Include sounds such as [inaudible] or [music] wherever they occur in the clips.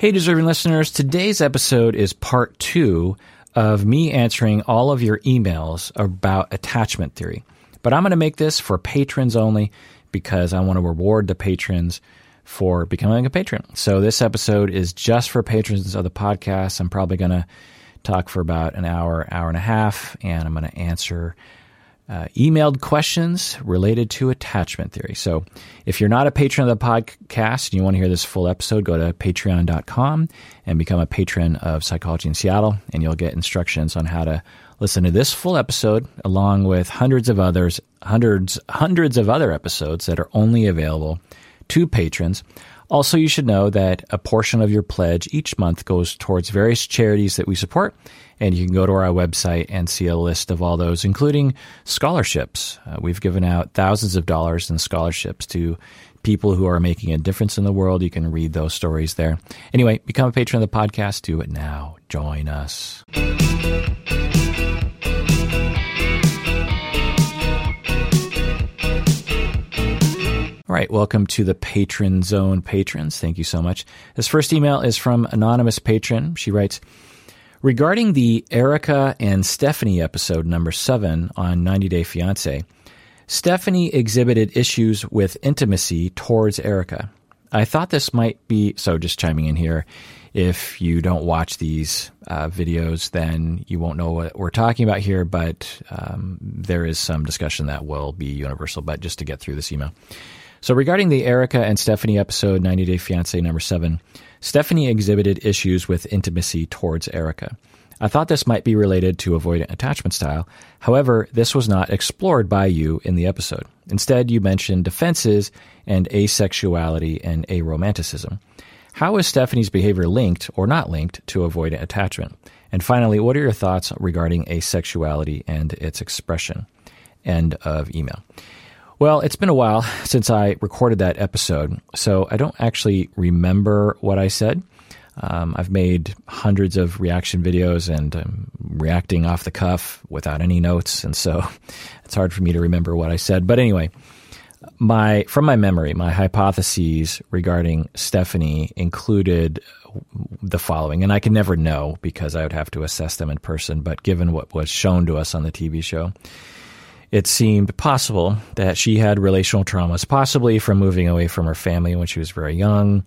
Hey, deserving listeners, today's episode is part two of me answering all of your emails about attachment theory. But I'm going to make this for patrons only because I want to reward the patrons for becoming a patron. So this episode is just for patrons of the podcast. I'm probably going to talk for about an hour, hour and a half, and I'm going to answer uh, emailed questions related to attachment theory. So if you're not a patron of the podcast and you want to hear this full episode, go to patreon.com and become a patron of Psychology in Seattle, and you'll get instructions on how to listen to this full episode along with hundreds of others, hundreds, hundreds of other episodes that are only available to patrons. Also, you should know that a portion of your pledge each month goes towards various charities that we support. And you can go to our website and see a list of all those, including scholarships. Uh, we've given out thousands of dollars in scholarships to people who are making a difference in the world. You can read those stories there. Anyway, become a patron of the podcast. Do it now. Join us. All right, welcome to the Patron Zone patrons. Thank you so much. This first email is from Anonymous Patron. She writes Regarding the Erika and Stephanie episode number seven on 90 Day Fiance, Stephanie exhibited issues with intimacy towards Erika. I thought this might be so, just chiming in here. If you don't watch these uh, videos, then you won't know what we're talking about here, but um, there is some discussion that will be universal. But just to get through this email. So, regarding the Erika and Stephanie episode, 90 Day Fiance number seven, Stephanie exhibited issues with intimacy towards Erika. I thought this might be related to avoidant attachment style. However, this was not explored by you in the episode. Instead, you mentioned defenses and asexuality and aromanticism. How is Stephanie's behavior linked or not linked to avoidant attachment? And finally, what are your thoughts regarding asexuality and its expression? End of email. Well, it's been a while since I recorded that episode, so I don't actually remember what I said. Um, I've made hundreds of reaction videos and I'm reacting off the cuff without any notes, and so [laughs] it's hard for me to remember what I said. But anyway, my from my memory, my hypotheses regarding Stephanie included the following, and I can never know because I would have to assess them in person. But given what was shown to us on the TV show, it seemed possible that she had relational traumas, possibly from moving away from her family when she was very young,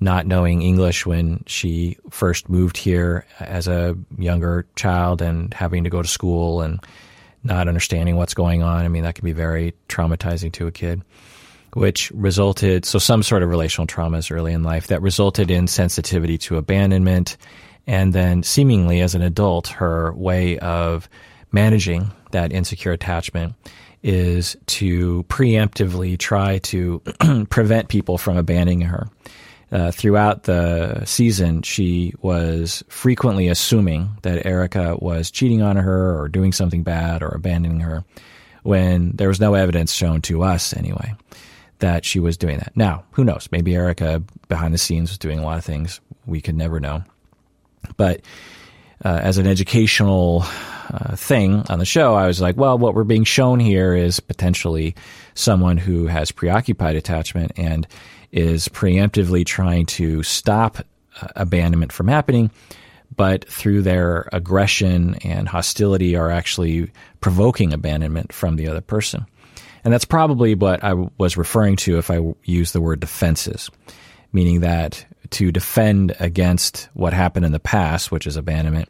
not knowing English when she first moved here as a younger child and having to go to school and not understanding what's going on. I mean, that can be very traumatizing to a kid, which resulted, so some sort of relational traumas early in life that resulted in sensitivity to abandonment. And then, seemingly as an adult, her way of managing that insecure attachment is to preemptively try to [clears throat] prevent people from abandoning her. Uh, throughout the season, she was frequently assuming that Erika was cheating on her or doing something bad or abandoning her when there was no evidence shown to us, anyway, that she was doing that. Now, who knows? Maybe Erika behind the scenes was doing a lot of things we could never know. But uh, as an educational uh, thing on the show, I was like, well, what we're being shown here is potentially someone who has preoccupied attachment and is preemptively trying to stop uh, abandonment from happening, but through their aggression and hostility are actually provoking abandonment from the other person. And that's probably what I was referring to if I use the word defenses, meaning that to defend against what happened in the past, which is abandonment,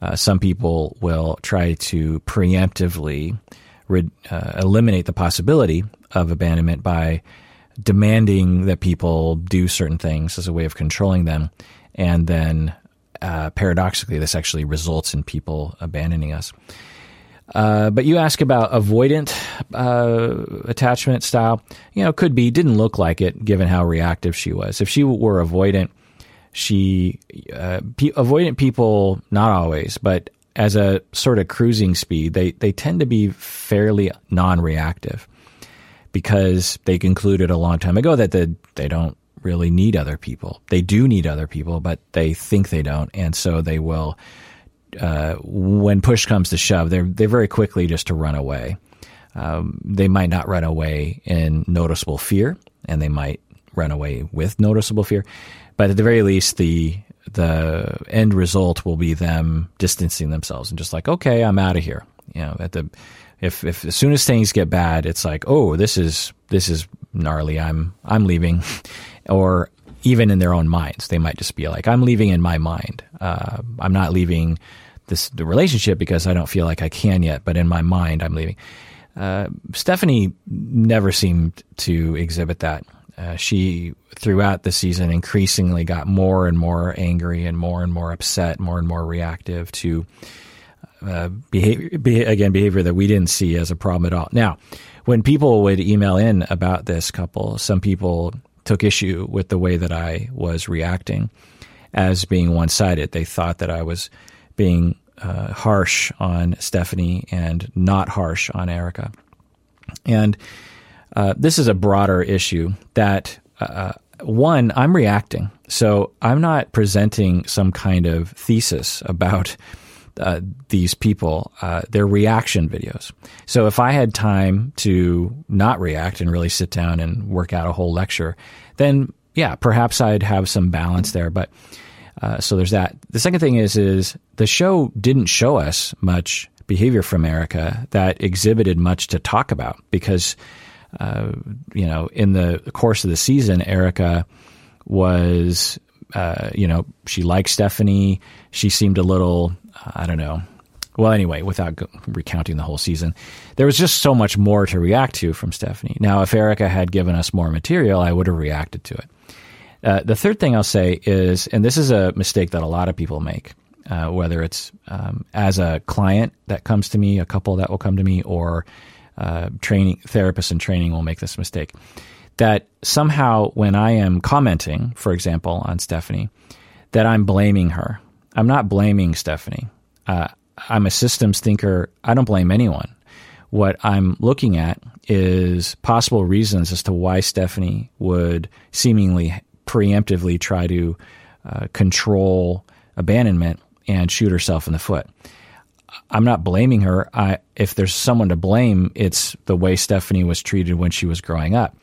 uh, some people will try to preemptively re- uh, eliminate the possibility of abandonment by demanding that people do certain things as a way of controlling them. And then uh, paradoxically, this actually results in people abandoning us. Uh, but you ask about avoidant uh, attachment style. You know, could be, didn't look like it given how reactive she was. If she were avoidant, she uh, avoidant people not always, but as a sort of cruising speed, they they tend to be fairly non-reactive because they concluded a long time ago that the, they don't really need other people. They do need other people, but they think they don't, and so they will. Uh, when push comes to shove, they're they're very quickly just to run away. Um, they might not run away in noticeable fear, and they might run away with noticeable fear, but at the very least, the the end result will be them distancing themselves and just like, okay, I'm out of here. You know, at the if if as soon as things get bad, it's like, oh, this is this is gnarly. I'm I'm leaving, [laughs] or even in their own minds, they might just be like, I'm leaving in my mind. Uh, I'm not leaving this the relationship because I don't feel like I can yet, but in my mind, I'm leaving. Uh, Stephanie never seemed to exhibit that. Uh, she, throughout the season, increasingly got more and more angry and more and more upset, more and more reactive to uh, behavior, be, again, behavior that we didn't see as a problem at all. Now, when people would email in about this couple, some people took issue with the way that I was reacting as being one sided. They thought that I was being uh, harsh on Stephanie and not harsh on Erika. And uh, this is a broader issue that, uh, one, I'm reacting. So I'm not presenting some kind of thesis about uh, these people, uh, their reaction videos. So if I had time to not react and really sit down and work out a whole lecture, then yeah, perhaps I'd have some balance there. But uh, so there's that. The second thing is is the show didn't show us much behavior from Erika that exhibited much to talk about because uh, you know in the course of the season, Erika was uh, you know she liked Stephanie. She seemed a little I don't know. Well, anyway, without recounting the whole season, there was just so much more to react to from Stephanie. Now, if Erika had given us more material, I would have reacted to it. Uh, the third thing I'll say is, and this is a mistake that a lot of people make, uh, whether it's um, as a client that comes to me, a couple that will come to me, or uh, training therapists in training will make this mistake. That somehow, when I am commenting, for example, on Stephanie, that I'm blaming her. I'm not blaming Stephanie. Uh, I'm a systems thinker. I don't blame anyone. What I'm looking at is possible reasons as to why Stephanie would seemingly preemptively try to uh, control abandonment and shoot herself in the foot. I'm not blaming her. I, if there's someone to blame, it's the way Stephanie was treated when she was growing up.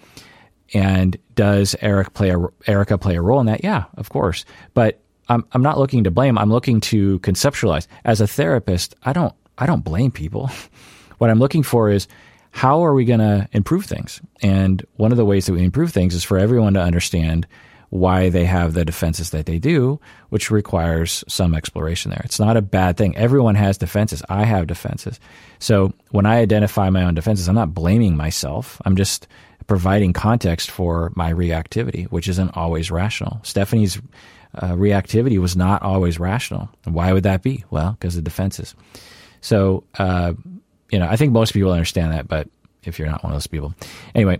And does Eric play a, Erika play a role in that? Yeah, of course. But I'm I'm not looking to blame. I'm looking to conceptualize. As a therapist, I don't I don't blame people. [laughs] what I'm looking for is how are we going to improve things? And one of the ways that we improve things is for everyone to understand why they have the defenses that they do, which requires some exploration there. It's not a bad thing. Everyone has defenses. I have defenses. So when I identify my own defenses, I'm not blaming myself. I'm just providing context for my reactivity, which isn't always rational. Stephanie's uh, reactivity was not always rational. Why would that be? Well, because of defenses. So, uh, you know, I think most people understand that, but if you're not one of those people, anyway.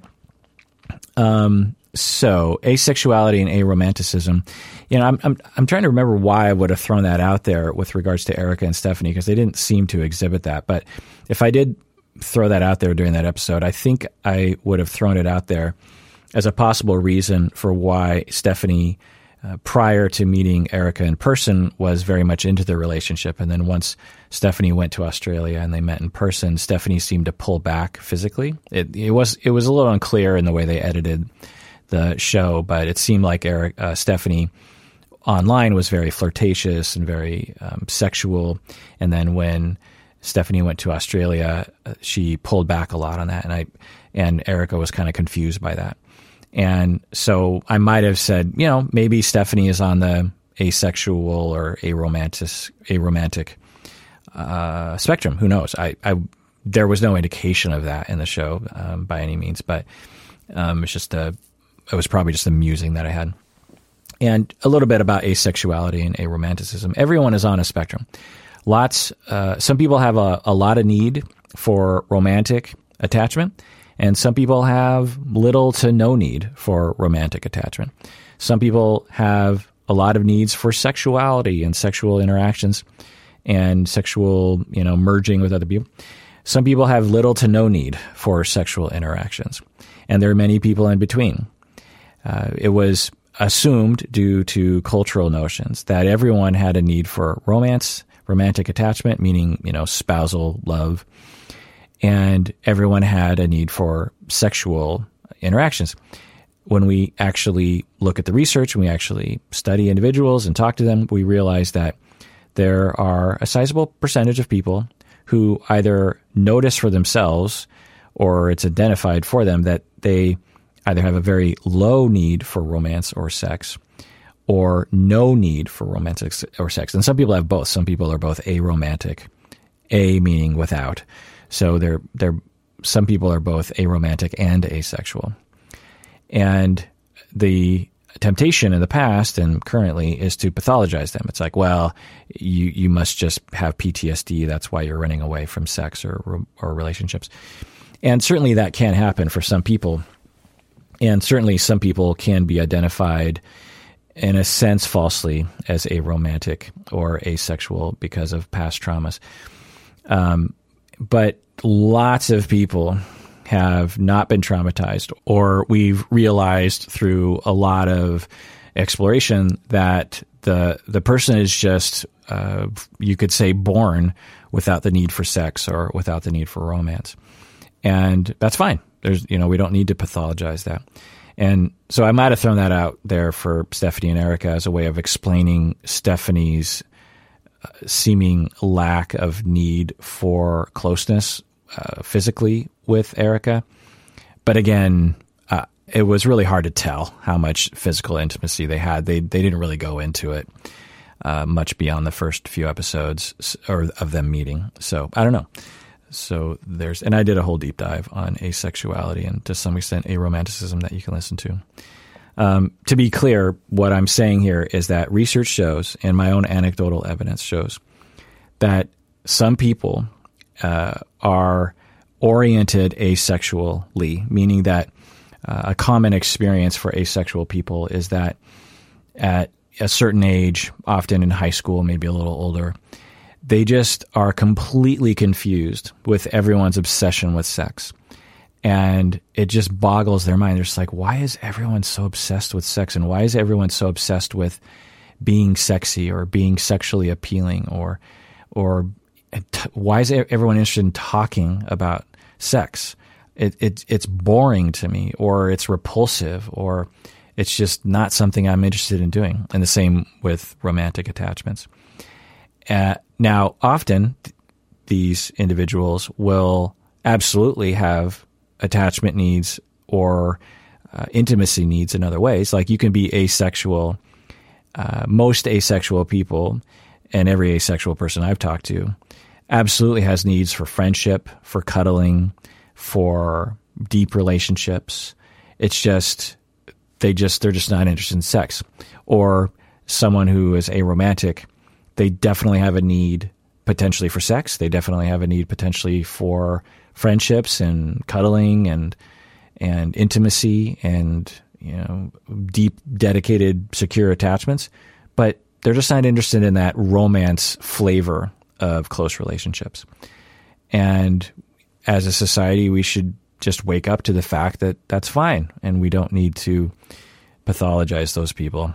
Um, so asexuality and aromanticism, you know, I'm, I'm I'm trying to remember why I would have thrown that out there with regards to erica and Stephanie because they didn't seem to exhibit that. But if I did throw that out there during that episode, I think I would have thrown it out there as a possible reason for why Stephanie uh, prior to meeting erica in person was very much into their relationship. And then once Stephanie went to Australia and they met in person, Stephanie seemed to pull back physically. It, it was it was a little unclear in the way they edited the show, but it seemed like Eric uh, Stephanie online was very flirtatious and very um, sexual. And then when Stephanie went to Australia, uh, she pulled back a lot on that, and I and Erika was kind of confused by that. And so I might have said, you know, maybe Stephanie is on the asexual or aromantic, aromantic uh, spectrum. Who knows? I, I, there was no indication of that in the show um, by any means, but um, it's just a, it was probably just a musing that I had. And a little bit about asexuality and aromanticism. Everyone is on a spectrum. Lots, uh, some people have a, a lot of need for romantic attachment and some people have little to no need for romantic attachment. Some people have a lot of needs for sexuality and sexual interactions and sexual, you know, merging with other people. Some people have little to no need for sexual interactions. And there are many people in between. Uh, it was assumed due to cultural notions that everyone had a need for romance, romantic attachment, meaning, you know, spousal love, and everyone had a need for sexual interactions. when we actually look at the research and we actually study individuals and talk to them, we realize that there are a sizable percentage of people who either notice for themselves or it's identified for them that they either have a very low need for romance or sex or no need for romantic or sex. And some people have both. Some people are both aromantic, a meaning without. So they're they're some people are both aromantic and asexual. And the temptation in the past and currently is to pathologize them. It's like, well, you you must just have PTSD. That's why you're running away from sex or or relationships. And certainly that can happen for some people. And certainly some people can be identified in a sense falsely as aromantic or asexual because of past traumas. Um, but lots of people have not been traumatized, or we've realized through a lot of exploration that the the person is just uh, you could say born without the need for sex or without the need for romance, and that's fine. There's you know we don't need to pathologize that. And so I might have thrown that out there for Stephanie and Erika as a way of explaining Stephanie's uh, seeming lack of need for closeness uh, physically with Erika. But again, uh, it was really hard to tell how much physical intimacy they had. They they didn't really go into it uh, much beyond the first few episodes or of them meeting. So I don't know. So there's and I did a whole deep dive on asexuality and to some extent aromanticism that you can listen to. Um, to be clear, what I'm saying here is that research shows, and my own anecdotal evidence shows, that some people uh, are oriented asexually, meaning that uh, a common experience for asexual people is that at a certain age, often in high school, maybe a little older, they just are completely confused with everyone's obsession with sex. And it just boggles their mind. They're just like, why is everyone so obsessed with sex? And why is everyone so obsessed with being sexy or being sexually appealing or, or why is everyone interested in talking about sex? It, it, it's boring to me, or it's repulsive, or it's just not something I'm interested in doing. And the same with romantic attachments. Uh, now, often th- these individuals will absolutely have attachment needs or uh, intimacy needs in other ways. Like you can be asexual. Uh, most asexual people, and every asexual person I've talked to, absolutely has needs for friendship, for cuddling, for deep relationships. It's just they just they're just not interested in sex. Or someone who is aromantic, they definitely have a need potentially for sex. They definitely have a need potentially for friendships and cuddling and and intimacy and you know deep dedicated secure attachments but they're just not interested in that romance flavor of close relationships. And as a society, we should just wake up to the fact that that's fine and we don't need to pathologize those people.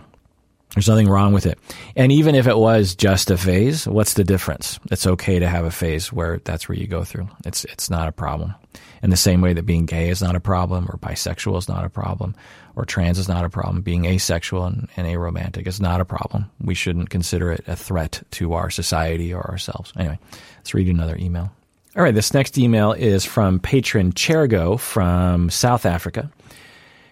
There's nothing wrong with it. And even if it was just a phase, what's the difference? It's okay to have a phase where that's where you go through. It's it's not a problem. In the same way that being gay is not a problem or bisexual is not a problem or trans is not a problem. Being asexual and, and aromantic is not a problem. We shouldn't consider it a threat to our society or ourselves. Anyway, let's read another email. All right, this next email is from patron Chergo from South Africa.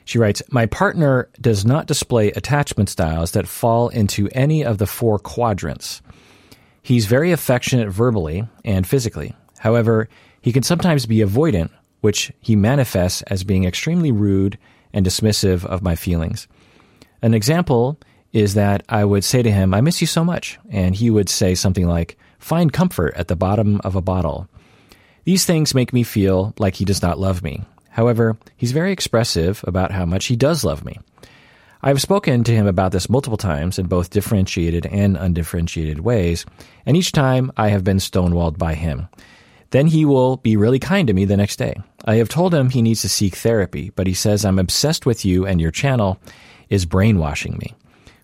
She writes, My partner does not display attachment styles that fall into any of the four quadrants. He's very affectionate verbally and physically. However, he can sometimes be avoidant, which he manifests as being extremely rude and dismissive of my feelings. An example is that I would say to him, I miss you so much. And he would say something like, Find comfort at the bottom of a bottle. These things make me feel like he does not love me. However, he's very expressive about how much he does love me. I've spoken to him about this multiple times in both differentiated and undifferentiated ways, and each time I have been stonewalled by him. Then he will be really kind to me the next day. I have told him he needs to seek therapy, but he says I'm obsessed with you and your channel is brainwashing me.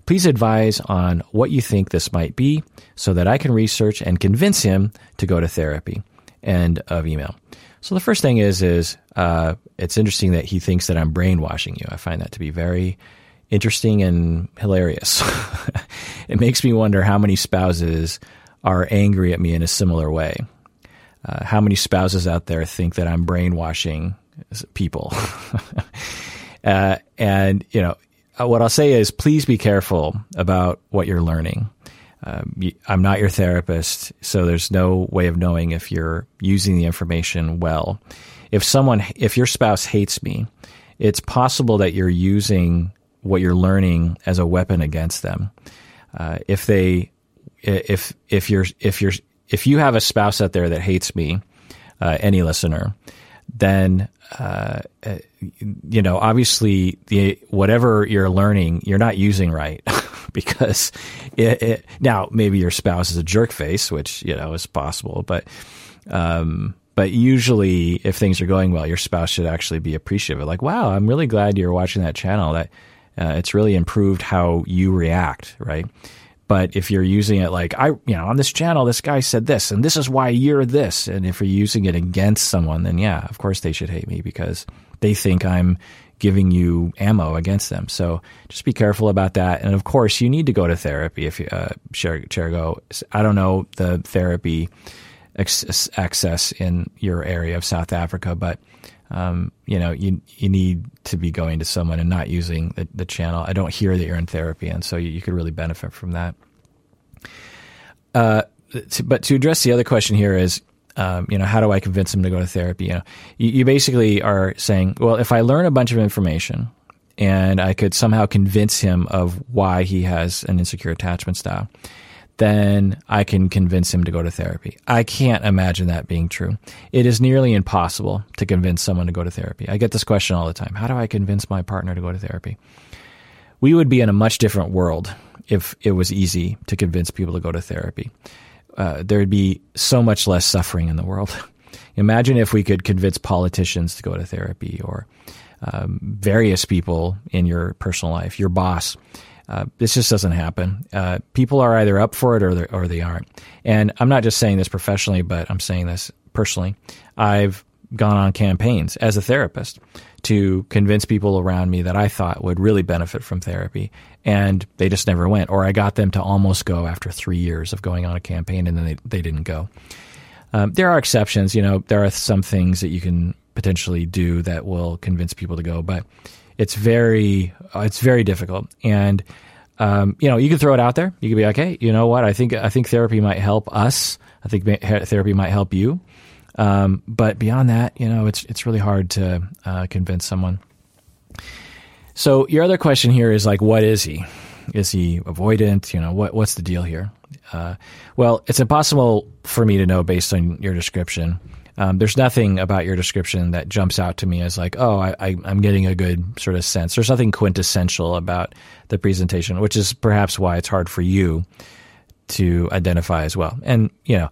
Please advise on what you think this might be so that I can research and convince him to go to therapy. End of email. So the first thing is is uh, it's interesting that he thinks that I'm brainwashing you. I find that to be very interesting and hilarious. [laughs] it makes me wonder how many spouses are angry at me in a similar way. Uh, how many spouses out there think that I'm brainwashing people? [laughs] uh, and you know, uh, what I'll say is, please be careful about what you're learning. Um, I'm not your therapist, so there's no way of knowing if you're using the information well. If someone, if your spouse hates me, it's possible that you're using what you're learning as a weapon against them. Uh, if they, if if you're if you're if you have a spouse out there that hates me, uh, any listener, then uh, uh, you know obviously the whatever you're learning you're not using right [laughs] because it, it, now maybe your spouse is a jerk face, which you know is possible, but um, but usually if things are going well, your spouse should actually be appreciative. Like, wow, I'm really glad you're watching that channel. That uh, it's really improved how you react, right? But if you're using it like I, you know, on this channel, this guy said this, and this is why you're this, and if you're using it against someone, then yeah, of course they should hate me because they think I'm giving you ammo against them. So just be careful about that. And of course, you need to go to therapy if you, uh, Chergo. I don't know the therapy access in your area of South Africa, but um, you know, you you need to be going to someone and not using the, the channel. I don't hear that you're in therapy, and so you, you could really benefit from that. Uh, to, but to address the other question here is, um, you know, how do I convince him to go to therapy? You know, you, you basically are saying, well, if I learn a bunch of information and I could somehow convince him of why he has an insecure attachment style, then I can convince him to go to therapy. I can't imagine that being true. It is nearly impossible to convince someone to go to therapy. I get this question all the time. How do I convince my partner to go to therapy? We would be in a much different world if it was easy to convince people to go to therapy. Uh, there'd be so much less suffering in the world. [laughs] Imagine if we could convince politicians to go to therapy or um, various people in your personal life, your boss uh, this just doesn't happen. Uh, people are either up for it or or they aren't. And I'm not just saying this professionally, but I'm saying this personally. I've gone on campaigns as a therapist to convince people around me that I thought would really benefit from therapy, and they just never went. Or I got them to almost go after three years of going on a campaign, and then they, they didn't go. Um, there are exceptions. You know, there are some things that you can potentially do that will convince people to go, but it's very uh, it's very difficult. And um, you know you can throw it out there. You can be like hey you know what? I think i think therapy might help us. I think therapy might help you. Um, but beyond that you know it's it's really hard to uh, convince someone. So your other question here is like what is he? Is he avoidant? You know what what's the deal here? Uh, well it's impossible for me to know based on your description um, there's nothing about your description that jumps out to me as like, oh, I, I, I'm getting a good sort of sense. There's nothing quintessential about the presentation, which is perhaps why it's hard for you to identify as well. And you know,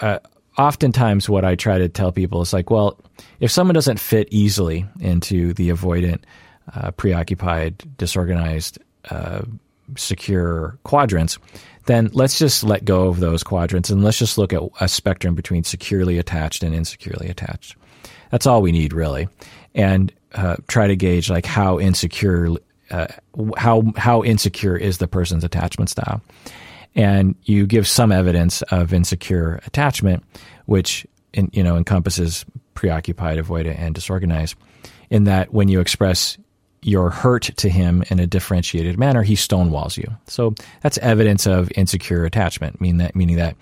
uh, oftentimes what I try to tell people is like, well, if someone doesn't fit easily into the avoidant, uh, preoccupied, disorganized, uh, secure quadrants, then let's just let go of those quadrants and let's just look at a spectrum between securely attached and insecurely attached. That's all we need, really, and uh, try to gauge like how insecure, uh, how how insecure is the person's attachment style, and you give some evidence of insecure attachment, which in, you know encompasses preoccupied, avoidant, and disorganized. In that, when you express you're hurt to him in a differentiated manner, he stonewalls you. So that's evidence of insecure attachment, meaning that, meaning that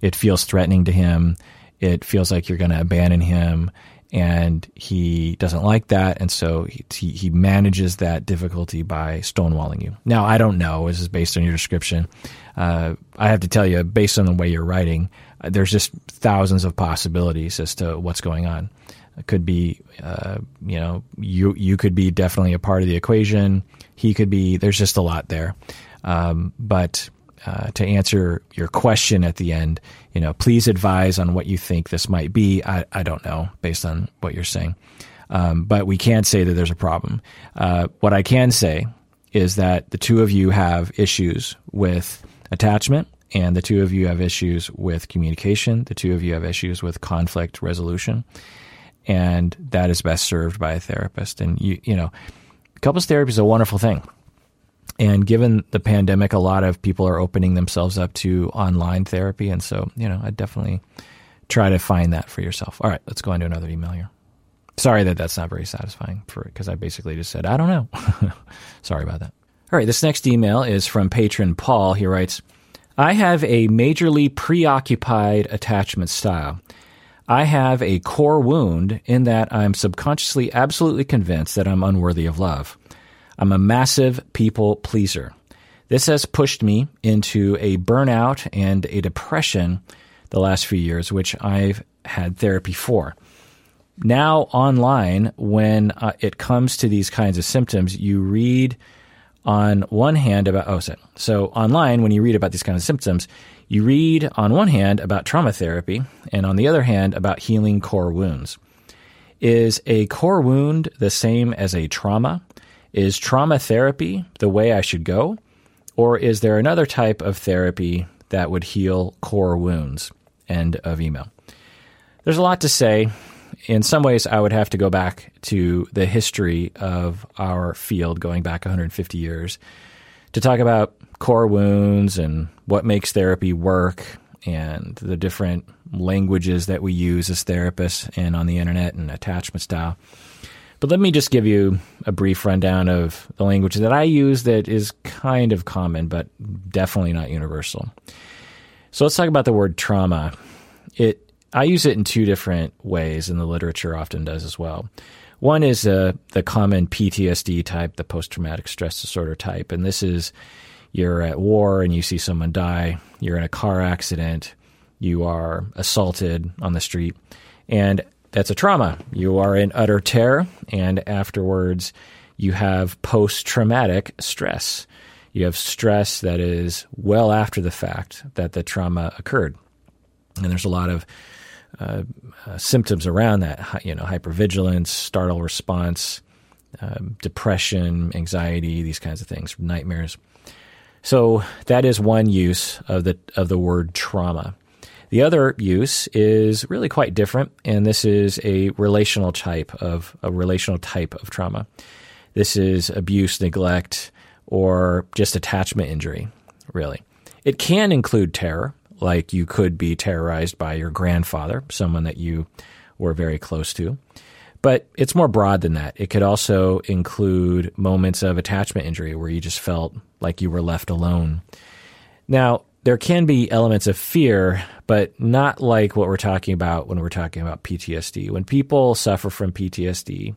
it feels threatening to him. It feels like you're going to abandon him, and he doesn't like that, and so he, he manages that difficulty by stonewalling you. Now, I don't know. This is based on your description. Uh, I have to tell you, based on the way you're writing, uh, there's just thousands of possibilities as to what's going on could be, uh, you know, you you could be definitely a part of the equation. He could be. There's just a lot there. Um, but uh, to answer your question at the end, you know, please advise on what you think this might be. I, I don't know based on what you're saying, um, but we can't say that there's a problem. Uh, what I can say is that the two of you have issues with attachment and the two of you have issues with communication, the two of you have issues with conflict resolution, and that is best served by a therapist. And you, you know, couples therapy is a wonderful thing. And given the pandemic, a lot of people are opening themselves up to online therapy. And so, you know, I definitely try to find that for yourself. All right, let's go on to another email here. Sorry that that's not very satisfying for because I basically just said, I don't know. [laughs] Sorry about that. All right, this next email is from patron Paul. He writes, I have a majorly preoccupied attachment style. I have a core wound in that I'm subconsciously absolutely convinced that I'm unworthy of love. I'm a massive people pleaser. This has pushed me into a burnout and a depression the last few years, which I've had therapy for. Now, online, when uh, it comes to these kinds of symptoms, you read on one hand about, oh, so, so online, when you read about these kinds of symptoms, you read on one hand about trauma therapy and on the other hand about healing core wounds. Is a core wound the same as a trauma? Is trauma therapy the way I should go? Or is there another type of therapy that would heal core wounds? End of email. There's a lot to say. In some ways, I would have to go back to the history of our field, going back 150 years, to talk about core wounds and what makes therapy work and the different languages that we use as therapists and on the internet and attachment style. But let me just give you a brief rundown of the language that I use that is kind of common, but definitely not universal. So let's talk about the word trauma. It I use it in two different ways, and the literature often does as well. One is uh, the common PTSD type, the post traumatic stress disorder type, and this is you're at war and you see someone die, you're in a car accident, you are assaulted on the street, and that's a trauma. You are in utter terror, and afterwards, you have post traumatic stress. You have stress that is well after the fact that the trauma occurred. And there's a lot of uh, uh, symptoms around that, you know, hypervigilance, startle response, um, depression, anxiety, these kinds of things, nightmares. So that is one use of the of the word trauma. The other use is really quite different, and this is a relational type of a relational type of trauma. This is abuse, neglect, or just attachment injury, really. It can include terror, like you could be terrorized by your grandfather, someone that you were very close to. But it's more broad than that. It could also include moments of attachment injury where you just felt like you were left alone. Now, there can be elements of fear, but not like what we're talking about when we're talking about PTSD. When people suffer from PTSD,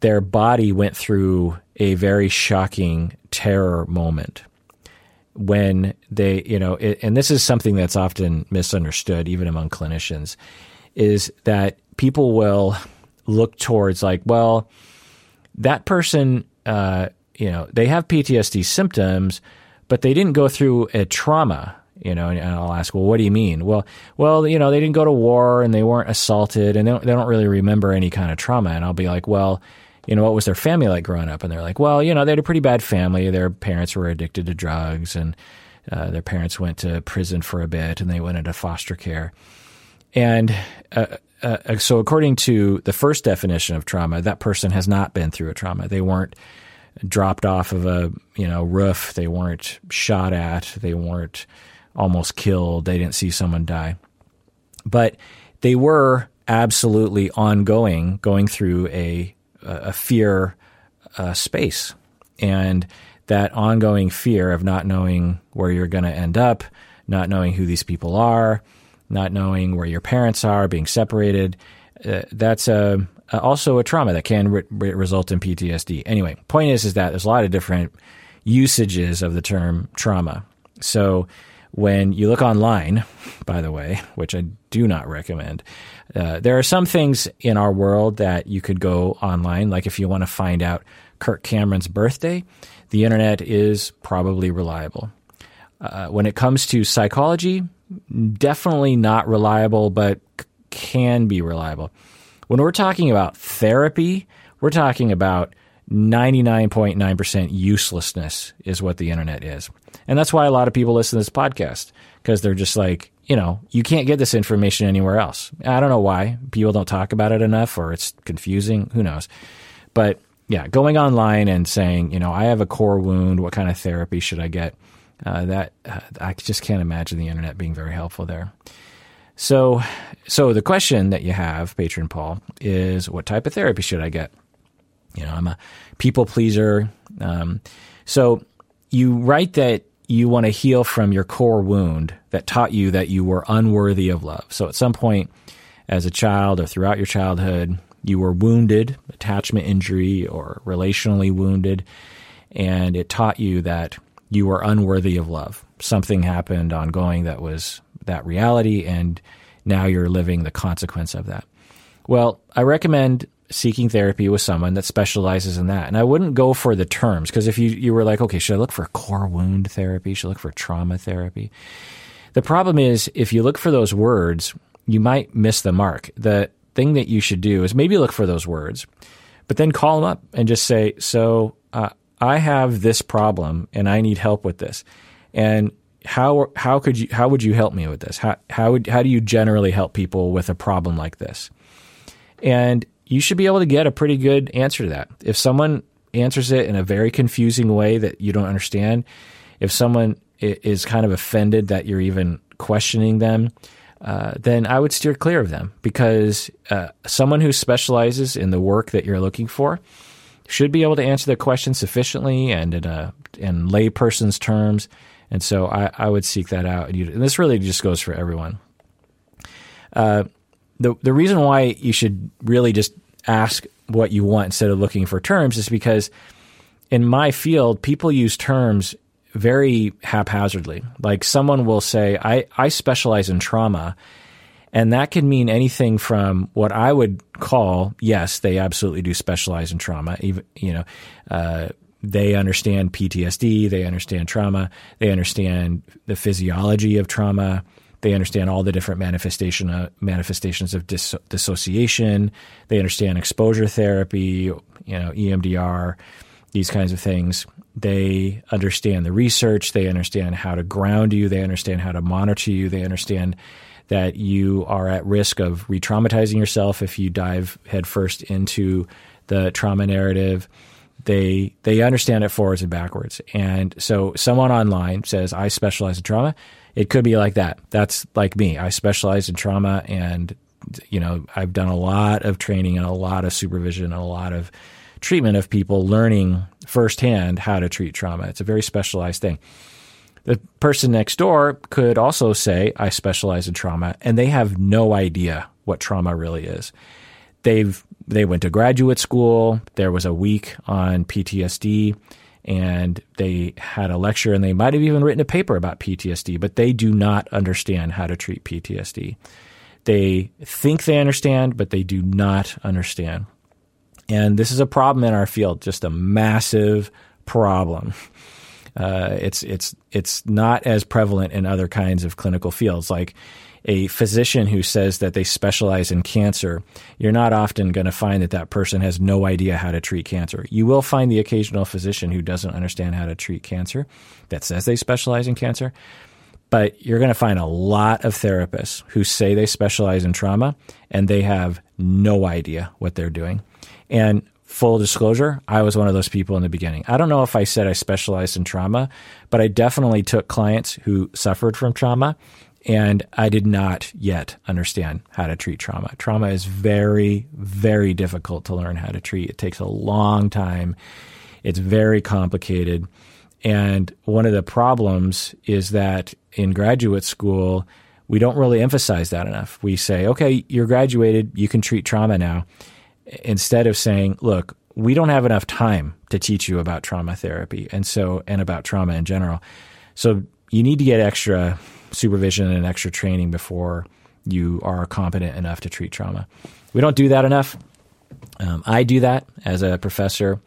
their body went through a very shocking terror moment when they, you know, it, and this is something that's often misunderstood even among clinicians, is that people will look towards like, well, that person, uh, you know, they have PTSD symptoms, but they didn't go through a trauma. You know, and I'll ask, well, what do you mean? Well, well, you know, they didn't go to war and they weren't assaulted and they don't, they don't really remember any kind of trauma. And I'll be like, well, you know, what was their family like growing up? And they're like, well, you know, they had a pretty bad family. Their parents were addicted to drugs and uh, their parents went to prison for a bit and they went into foster care. And uh, uh, so, according to the first definition of trauma, that person has not been through a trauma. They weren't dropped off of a you know roof. They weren't shot at. They weren't almost killed. They didn't see someone die, but they were absolutely ongoing, going through a a fear uh, space, and that ongoing fear of not knowing where you're going to end up, not knowing who these people are, not knowing where your parents are, being separated. Uh, that's a, also a trauma that can re- result in PTSD. Anyway, point is is that there's a lot of different usages of the term trauma. So when you look online, by the way, which I do not recommend, uh, there are some things in our world that you could go online. Like if you want to find out Kirk Cameron's birthday, the internet is probably reliable. Uh, when it comes to psychology, definitely not reliable, but can be reliable. When we're talking about therapy, we're talking about 99.9% uselessness is what the internet is. And that's why a lot of people listen to this podcast because they're just like, you know, you can't get this information anywhere else. I don't know why. People don't talk about it enough or it's confusing. Who knows? But yeah, going online and saying, you know, I have a core wound. What kind of therapy should I get? Uh, that uh, I just can't imagine the internet being very helpful there. So, so the question that you have, patron Paul, is what type of therapy should I get? You know, I'm a people pleaser. Um, so you write that you want to heal from your core wound that taught you that you were unworthy of love. So at some point as a child or throughout your childhood, you were wounded, attachment injury, or relationally wounded, and it taught you that you were unworthy of love. Something happened ongoing that was that reality, and now you're living the consequence of that. Well, I recommend seeking therapy with someone that specializes in that. And I wouldn't go for the terms because if you, you were like, okay, should I look for core wound therapy? Should I look for trauma therapy? The problem is if you look for those words, you might miss the mark. The thing that you should do is maybe look for those words, but then call them up and just say, so uh, I have this problem and I need help with this. And how how could you how would you help me with this? How how would how do you generally help people with a problem like this? And you should be able to get a pretty good answer to that. If someone answers it in a very confusing way that you don't understand, if someone is kind of offended that you're even questioning them, uh, then I would steer clear of them because uh, someone who specializes in the work that you're looking for should be able to answer the question sufficiently and in a in layperson's terms. And so I, I would seek that out. And this really just goes for everyone. Uh, the the reason why you should really just ask what you want instead of looking for terms is because in my field, people use terms very haphazardly. Like someone will say, I, I specialize in trauma. And that can mean anything from what I would call, yes, they absolutely do specialize in trauma. Even, you know, uh, they understand PTSD, they understand trauma, they understand the physiology of trauma, they understand all the different manifestation uh, manifestations of dis- dissociation. They understand exposure therapy, you know, EMDR, these kinds of things. They understand the research. They understand how to ground you. They understand how to monitor you. They understand that you are at risk of re traumatizing yourself if you dive headfirst into the trauma narrative. They they understand it forwards and backwards. And so someone online says, I specialize in trauma. It could be like that. That's like me. I specialize in trauma and you know, I've done a lot of training and a lot of supervision and a lot of treatment of people learning firsthand how to treat trauma. It's a very specialized thing. The person next door could also say, I specialize in trauma, and they have no idea what trauma really is. They've they went to graduate school. There was a week on PTSD, and they had a lecture, and they might have even written a paper about PTSD, but they do not understand how to treat PTSD. They think they understand, but they do not understand. And this is a problem in our field, just a massive problem. Uh, it's it's it's not as prevalent in other kinds of clinical fields, like a physician who says that they specialize in cancer. You're not often going to find that that person has no idea how to treat cancer. You will find the occasional physician who doesn't understand how to treat cancer that says they specialize in cancer. But you're going to find a lot of therapists who say they specialize in trauma and they have no idea what they're doing. And full disclosure, I was one of those people in the beginning. I don't know if I said I specialized in trauma, but I definitely took clients who suffered from trauma and I did not yet understand how to treat trauma. Trauma is very, very difficult to learn how to treat. It takes a long time. It's very complicated. And one of the problems is that in graduate school, we don't really emphasize that enough. We say, okay, you're graduated, you can treat trauma now instead of saying, look, we don't have enough time to teach you about trauma therapy and so and about trauma in general. So you need to get extra supervision and extra training before you are competent enough to treat trauma. We don't do that enough. Um, I do that as a professor,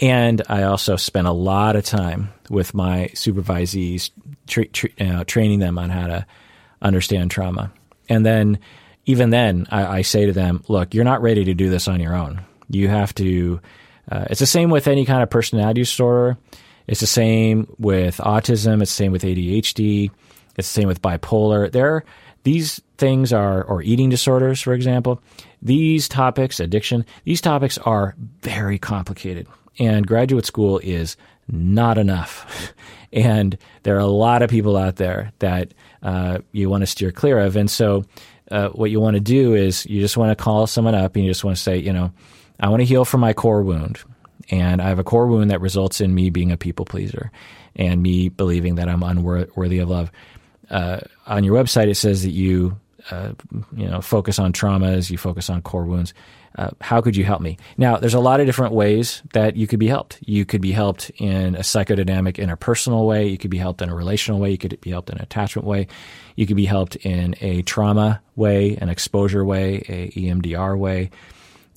and I also spend a lot of time with my supervisees tra- tra- uh, training them on how to understand trauma. And then even then, I, I, say to them, look, you're not ready to do this on your own. You have to Uh, it's the same with any kind of personality disorder. It's the same with autism. It's the same with ADHD. It's the same with bipolar. There, these things are, or eating disorders, for example. These topics, addiction, these topics are very complicated, and graduate school is not enough. [laughs] and there are a lot of people out there that uh, you want to steer clear of. And so, uh, what you want to do is you just want to call someone up and you just want to say, you know, I want to heal from my core wound. And I have a core wound that results in me being a people pleaser and me believing that I'm unworthy of love. Uh, on your website, it says that you, uh, you know, focus on traumas, you focus on core wounds. Uh, how could you help me? Now, there's a lot of different ways that you could be helped. You could be helped in a psychodynamic interpersonal way. You could be helped in a relational way. You could be helped in an attachment way. You could be helped in a trauma way, an exposure way, a EMDR way.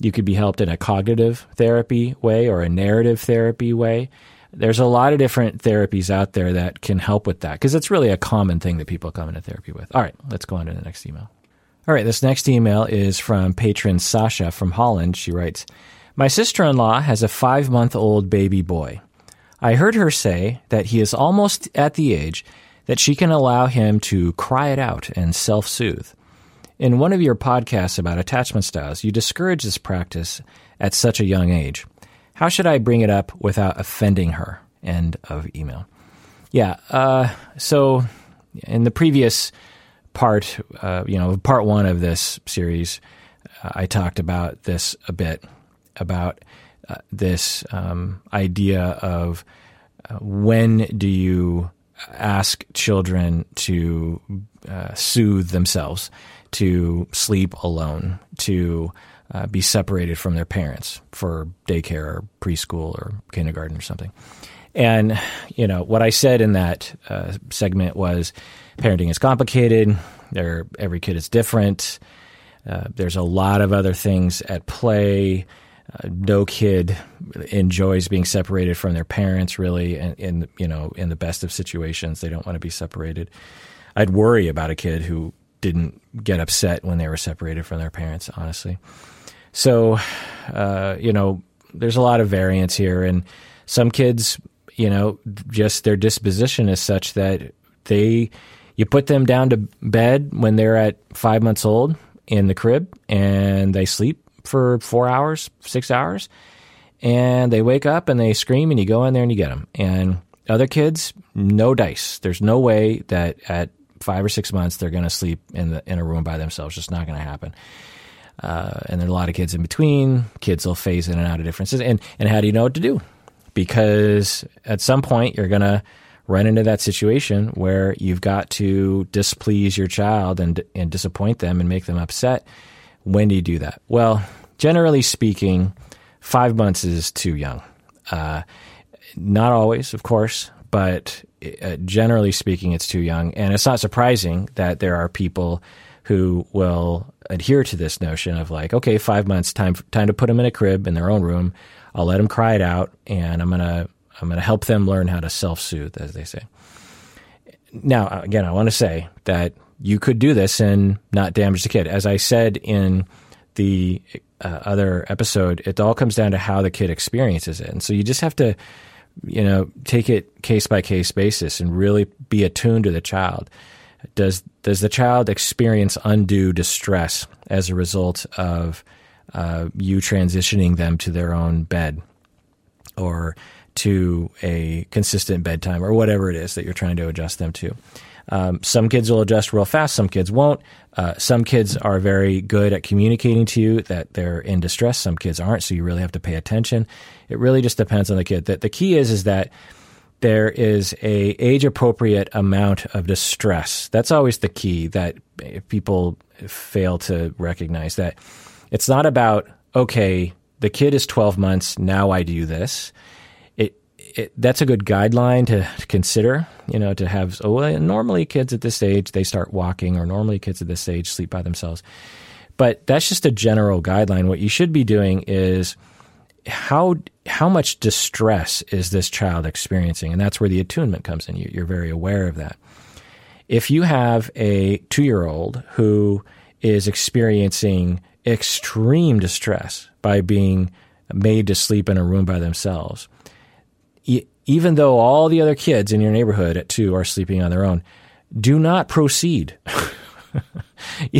You could be helped in a cognitive therapy way or a narrative therapy way. There's a lot of different therapies out there that can help with that because it's really a common thing that people come into therapy with. All right, let's go on to the next email. All right, this next email is from patron Sasha from Holland. She writes My sister in law has a five month old baby boy. I heard her say that he is almost at the age that she can allow him to cry it out and self soothe. In one of your podcasts about attachment styles, you discourage this practice at such a young age. How should I bring it up without offending her? End of email. Yeah, uh, so in the previous part, uh, you know, part one of this series, uh, I talked about this a bit about uh, this um, idea of uh, when do you ask children to uh, soothe themselves, to sleep alone, to uh, be separated from their parents for daycare or preschool or kindergarten or something. And, you know, what I said in that segment was parenting is complicated. Every kid is different. Uh, there's a lot of other things at play. Uh, no kid enjoys being separated from their parents. Really, in, in you know, in the best of situations, they don't want to be separated. I'd worry about a kid who didn't get upset when they were separated from their parents. Honestly, so uh, you know, there's a lot of variance here, and some kids, you know, just their disposition is such that they you put them down to bed when they're at five months old in the crib and they sleep for four hours, six hours, and they wake up and they scream and you go in there and you get them. And other kids, no dice. There's no way that at five or six months they're going to sleep in the in a room by themselves. Just not going to happen. Uh, and there are a lot of kids in between. Kids will phase in and out of differences. And and how do you know what to do? Because at some point you're going to run into that situation where you've got to displease your child and and disappoint them and make them upset. When do you do that? Well, generally speaking, five months is too young. Uh, not always, of course, but uh, generally speaking, it's too young. And it's not surprising that there are people who will adhere to this notion of like, okay, five months, time time to put them in a crib in their own room. I'll let them cry it out, and I'm gonna I'm going to help them learn how to self soothe, as they say. Now, again, I want to say that you could do this and not damage the kid. As I said in the uh, other episode, it all comes down to how the kid experiences it. And so you just have to, you know, take it case by case basis and really be attuned to the child. Does does the child experience undue distress as a result of uh, you transitioning them to their own bed, or to a consistent bedtime or whatever it is that you're trying to adjust them to. Um, some kids will adjust real fast, some kids won't. Uh, some kids are very good at communicating to you that they're in distress. Some kids aren't, so you really have to pay attention. It really just depends on the kid. The, the key is is that there is a age appropriate amount of distress. That's always the key that people fail to recognize. That it's not about okay, the kid is 12 months, now I do this it, that's a good guideline to, to, consider. You know, to have. Oh, well, normally kids at this age they start walking, or normally kids at this age sleep by themselves. But that's just a general guideline. What you should be doing is how how much distress is this child experiencing, and that's where the attunement comes in. You, you're very aware of that. If you have a two year old who is experiencing extreme distress by being made to sleep in a room by themselves. Even though all the other kids in your neighborhood at two are sleeping on their own, do not proceed. [laughs]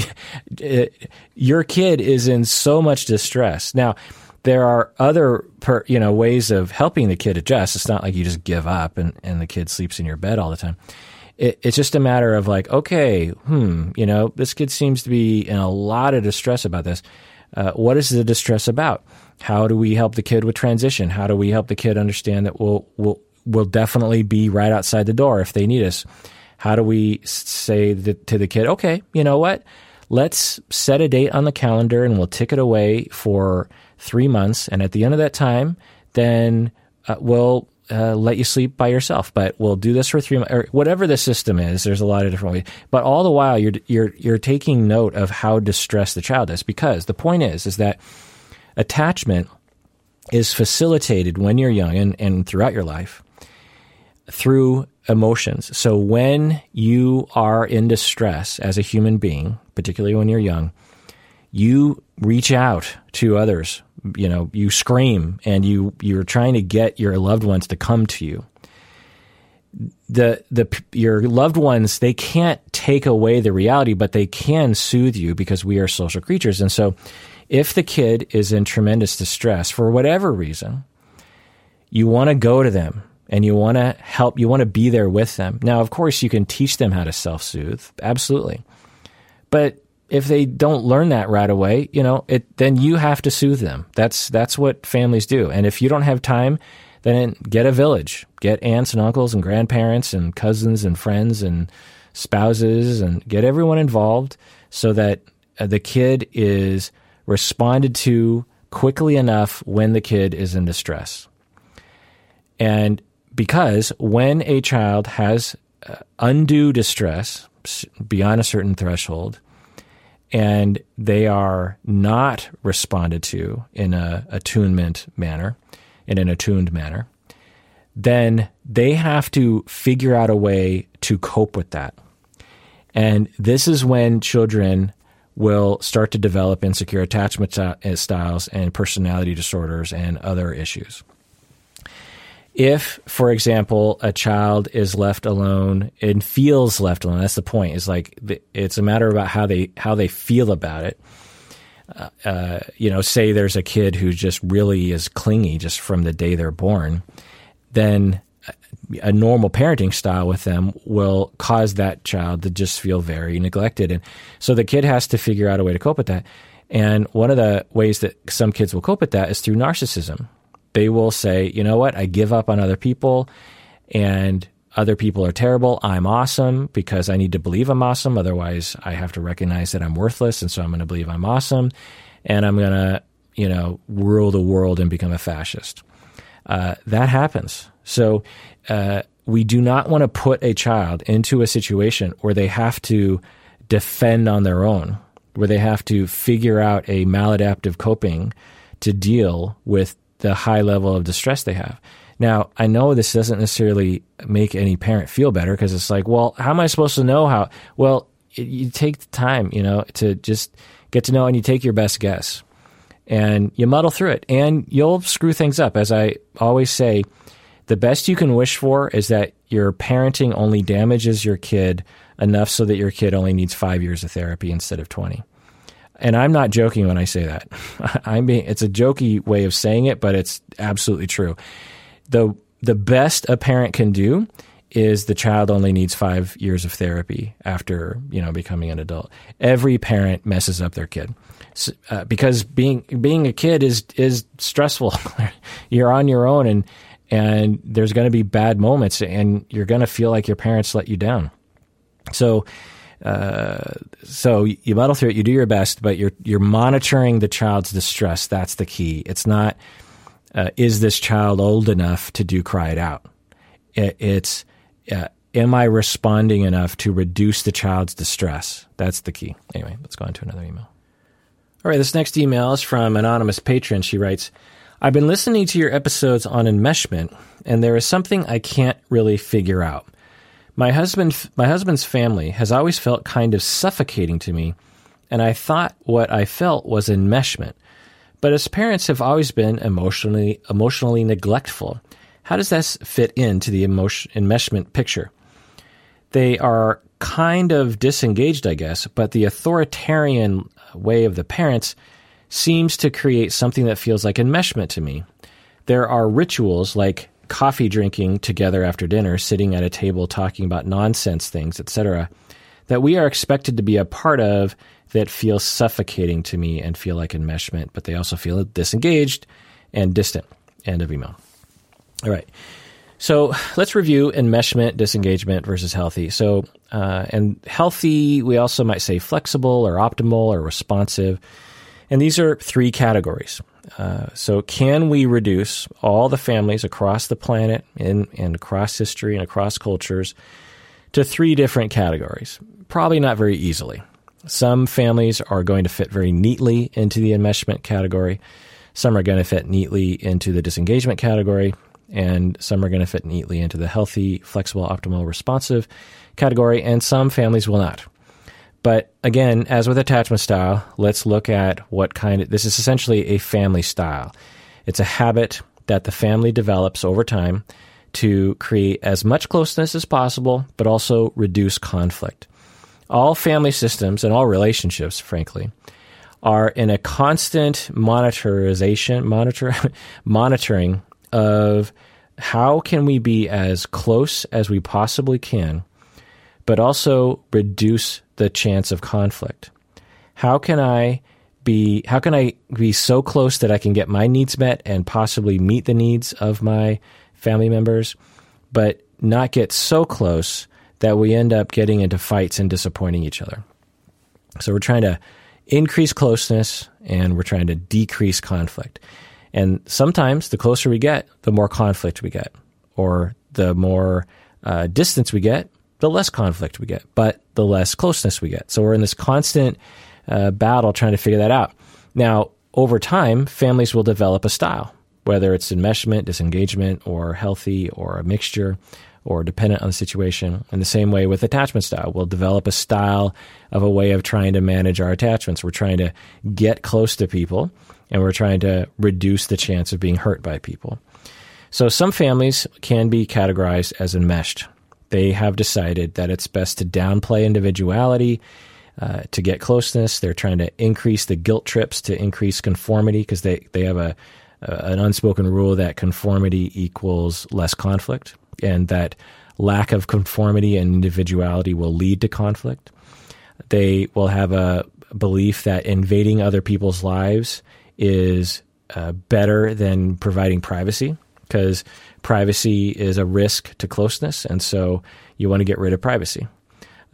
your kid is in so much distress. Now, there are other per, you know ways of helping the kid adjust. It's not like you just give up and, and the kid sleeps in your bed all the time. It, it's just a matter of like, okay, hmm, you know, this kid seems to be in a lot of distress about this. Uh, what is the distress about? How do we help the kid with transition? How do we help the kid understand that we'll we'll we'll definitely be right outside the door if they need us? How do we say to the kid, okay, you know what? Let's set a date on the calendar and we'll tick it away for three months. And at the end of that time, then uh, we'll uh, let you sleep by yourself, but we'll do this for three months or whatever the system is. There's a lot of different ways, but all the while you're you're you're taking note of how distressed the child is because the point is is that attachment is facilitated when you're young and, and throughout your life through emotions. So when you are in distress as a human being, particularly when you're young, you reach out to others. You know, you scream and you you're trying to get your loved ones to come to you. The the your loved ones they can't take away the reality, but they can soothe you because we are social creatures. And so, if the kid is in tremendous distress for whatever reason, you want to go to them and you want to help, you want to be there with them. Now, of course, you can teach them how to self soothe, absolutely. But if they don't learn that right away, you know, it, then you have to soothe them. That's, that's what families do. And if you don't have time, then get a village, get aunts and uncles and grandparents and cousins and friends and spouses and get everyone involved so that uh, the kid is responded to quickly enough when the kid is in distress. And because when a child has uh, undue distress beyond a certain threshold, and they are not responded to in a attunement manner, in an attuned manner, then they have to figure out a way to cope with that. And this is when children will start to develop insecure attachment styles and personality disorders and other issues. If, for example, a child is left alone and feels left alone, that's the point. Is like it's a matter about how they how they feel about it. Uh, uh, you know, say there's a kid who just really is clingy just from the day they're born, then a normal parenting style with them will cause that child to just feel very neglected. And so the kid has to figure out a way to cope with that. And one of the ways that some kids will cope with that is through narcissism they will say, you know what, I give up on other people and other people are terrible. I'm awesome because I need to believe I'm awesome. Otherwise, I have to recognize that I'm worthless. And so I'm going to believe I'm awesome. And I'm going to, you know, rule the world and become a fascist. Uh, that happens. So uh, we do not want to put a child into a situation where they have to defend on their own, where they have to figure out a maladaptive coping to deal with the high level of distress they have. Now, I know this doesn't necessarily make any parent feel better because it's like, well, how am I supposed to know how? Well, it, you take the time, you know, to just get to know and you take your best guess and you muddle through it and you'll screw things up. As I always say, the best you can wish for is that your parenting only damages your kid enough so that your kid only needs five years of therapy instead of 20 and I'm not joking when I say that. [laughs] I mean, it's a jokey way of saying it, but it's absolutely true. The the best a parent can do is the child only needs five years of therapy after you know becoming an adult. Every parent messes up their kid uh, because being being a kid is is stressful. [laughs] you're on your own, and and there's going to be bad moments, and you're going to feel like your parents let you down. So uh, so you muddle through it, you do your best, but you're you're monitoring the child's distress. That's the key. It's not uh, is this child old enough to do cry it out. It, it's uh, am I responding enough to reduce the child's distress? That's the key. Anyway, let's go on to another email. All right, this next email is from anonymous patron. She writes. I've been listening to your episodes on enmeshment, and there is something I can't really figure out. My husband, my husband's family has always felt kind of suffocating to me, and I thought what I felt was enmeshment. but his parents have always been emotionally emotionally neglectful. How does this fit into the emotion enmeshment picture? They are kind of disengaged, I guess, but the authoritarian way of the parents seems to create something that feels like enmeshment to me. There are rituals like coffee drinking together after dinner, sitting at a table talking about nonsense things, etc., that we are expected to be a part of that feel suffocating to me and feel like enmeshment, but they also feel disengaged and distant. End of email. All right. So let's review enmeshment, disengagement versus healthy. So, uh, and healthy, we also might say flexible or optimal or responsive. And these are three categories. Uh, so, can we reduce all the families across the planet and, and across history and across cultures to three different categories? Probably not very easily. Some families are going to fit very neatly into the enmeshment category. Some are going to fit neatly into the disengagement category, and some are going to fit neatly into the healthy, flexible, optimal, responsive category, and some families will not. But again, as with attachment style, let's look at what kind of this is essentially a family style. It's a habit that the family develops over time to create as much closeness as possible, but also reduce conflict. All family systems and all relationships, frankly, are in a constant monitorization, monitor, [laughs] monitoring of how can we be as close as we possibly can, but also reduce the chance of conflict? How can I be how can I be so close that I can get my needs met and possibly meet the needs of my family members, but not get so close that we end up getting into fights and disappointing each other. So we're trying to increase closeness and we're trying to decrease conflict. And sometimes the closer we get, the more conflict we get, or the more uh, distance we get, the less conflict we get, but the less closeness we get. So we're in this constant uh, battle trying to figure that out. Now, over time, families will develop a style, whether it's enmeshment, disengagement, or healthy, or a mixture, or dependent on the situation. In the same way with attachment style, we'll develop a style of a way of trying to manage our attachments. We're trying to get close to people, and we're trying to reduce the chance of being hurt by people. So some families can be categorized as enmeshed. They have decided that it's best to downplay individuality uh, to get closeness. They're trying to increase the guilt trips to increase conformity because they, they have a, a, an unspoken rule that conformity equals less conflict and that lack of conformity and individuality will lead to conflict. They will have a belief that invading other people's lives is uh, better than providing privacy because privacy is a risk to closeness, and so you want to get rid of privacy.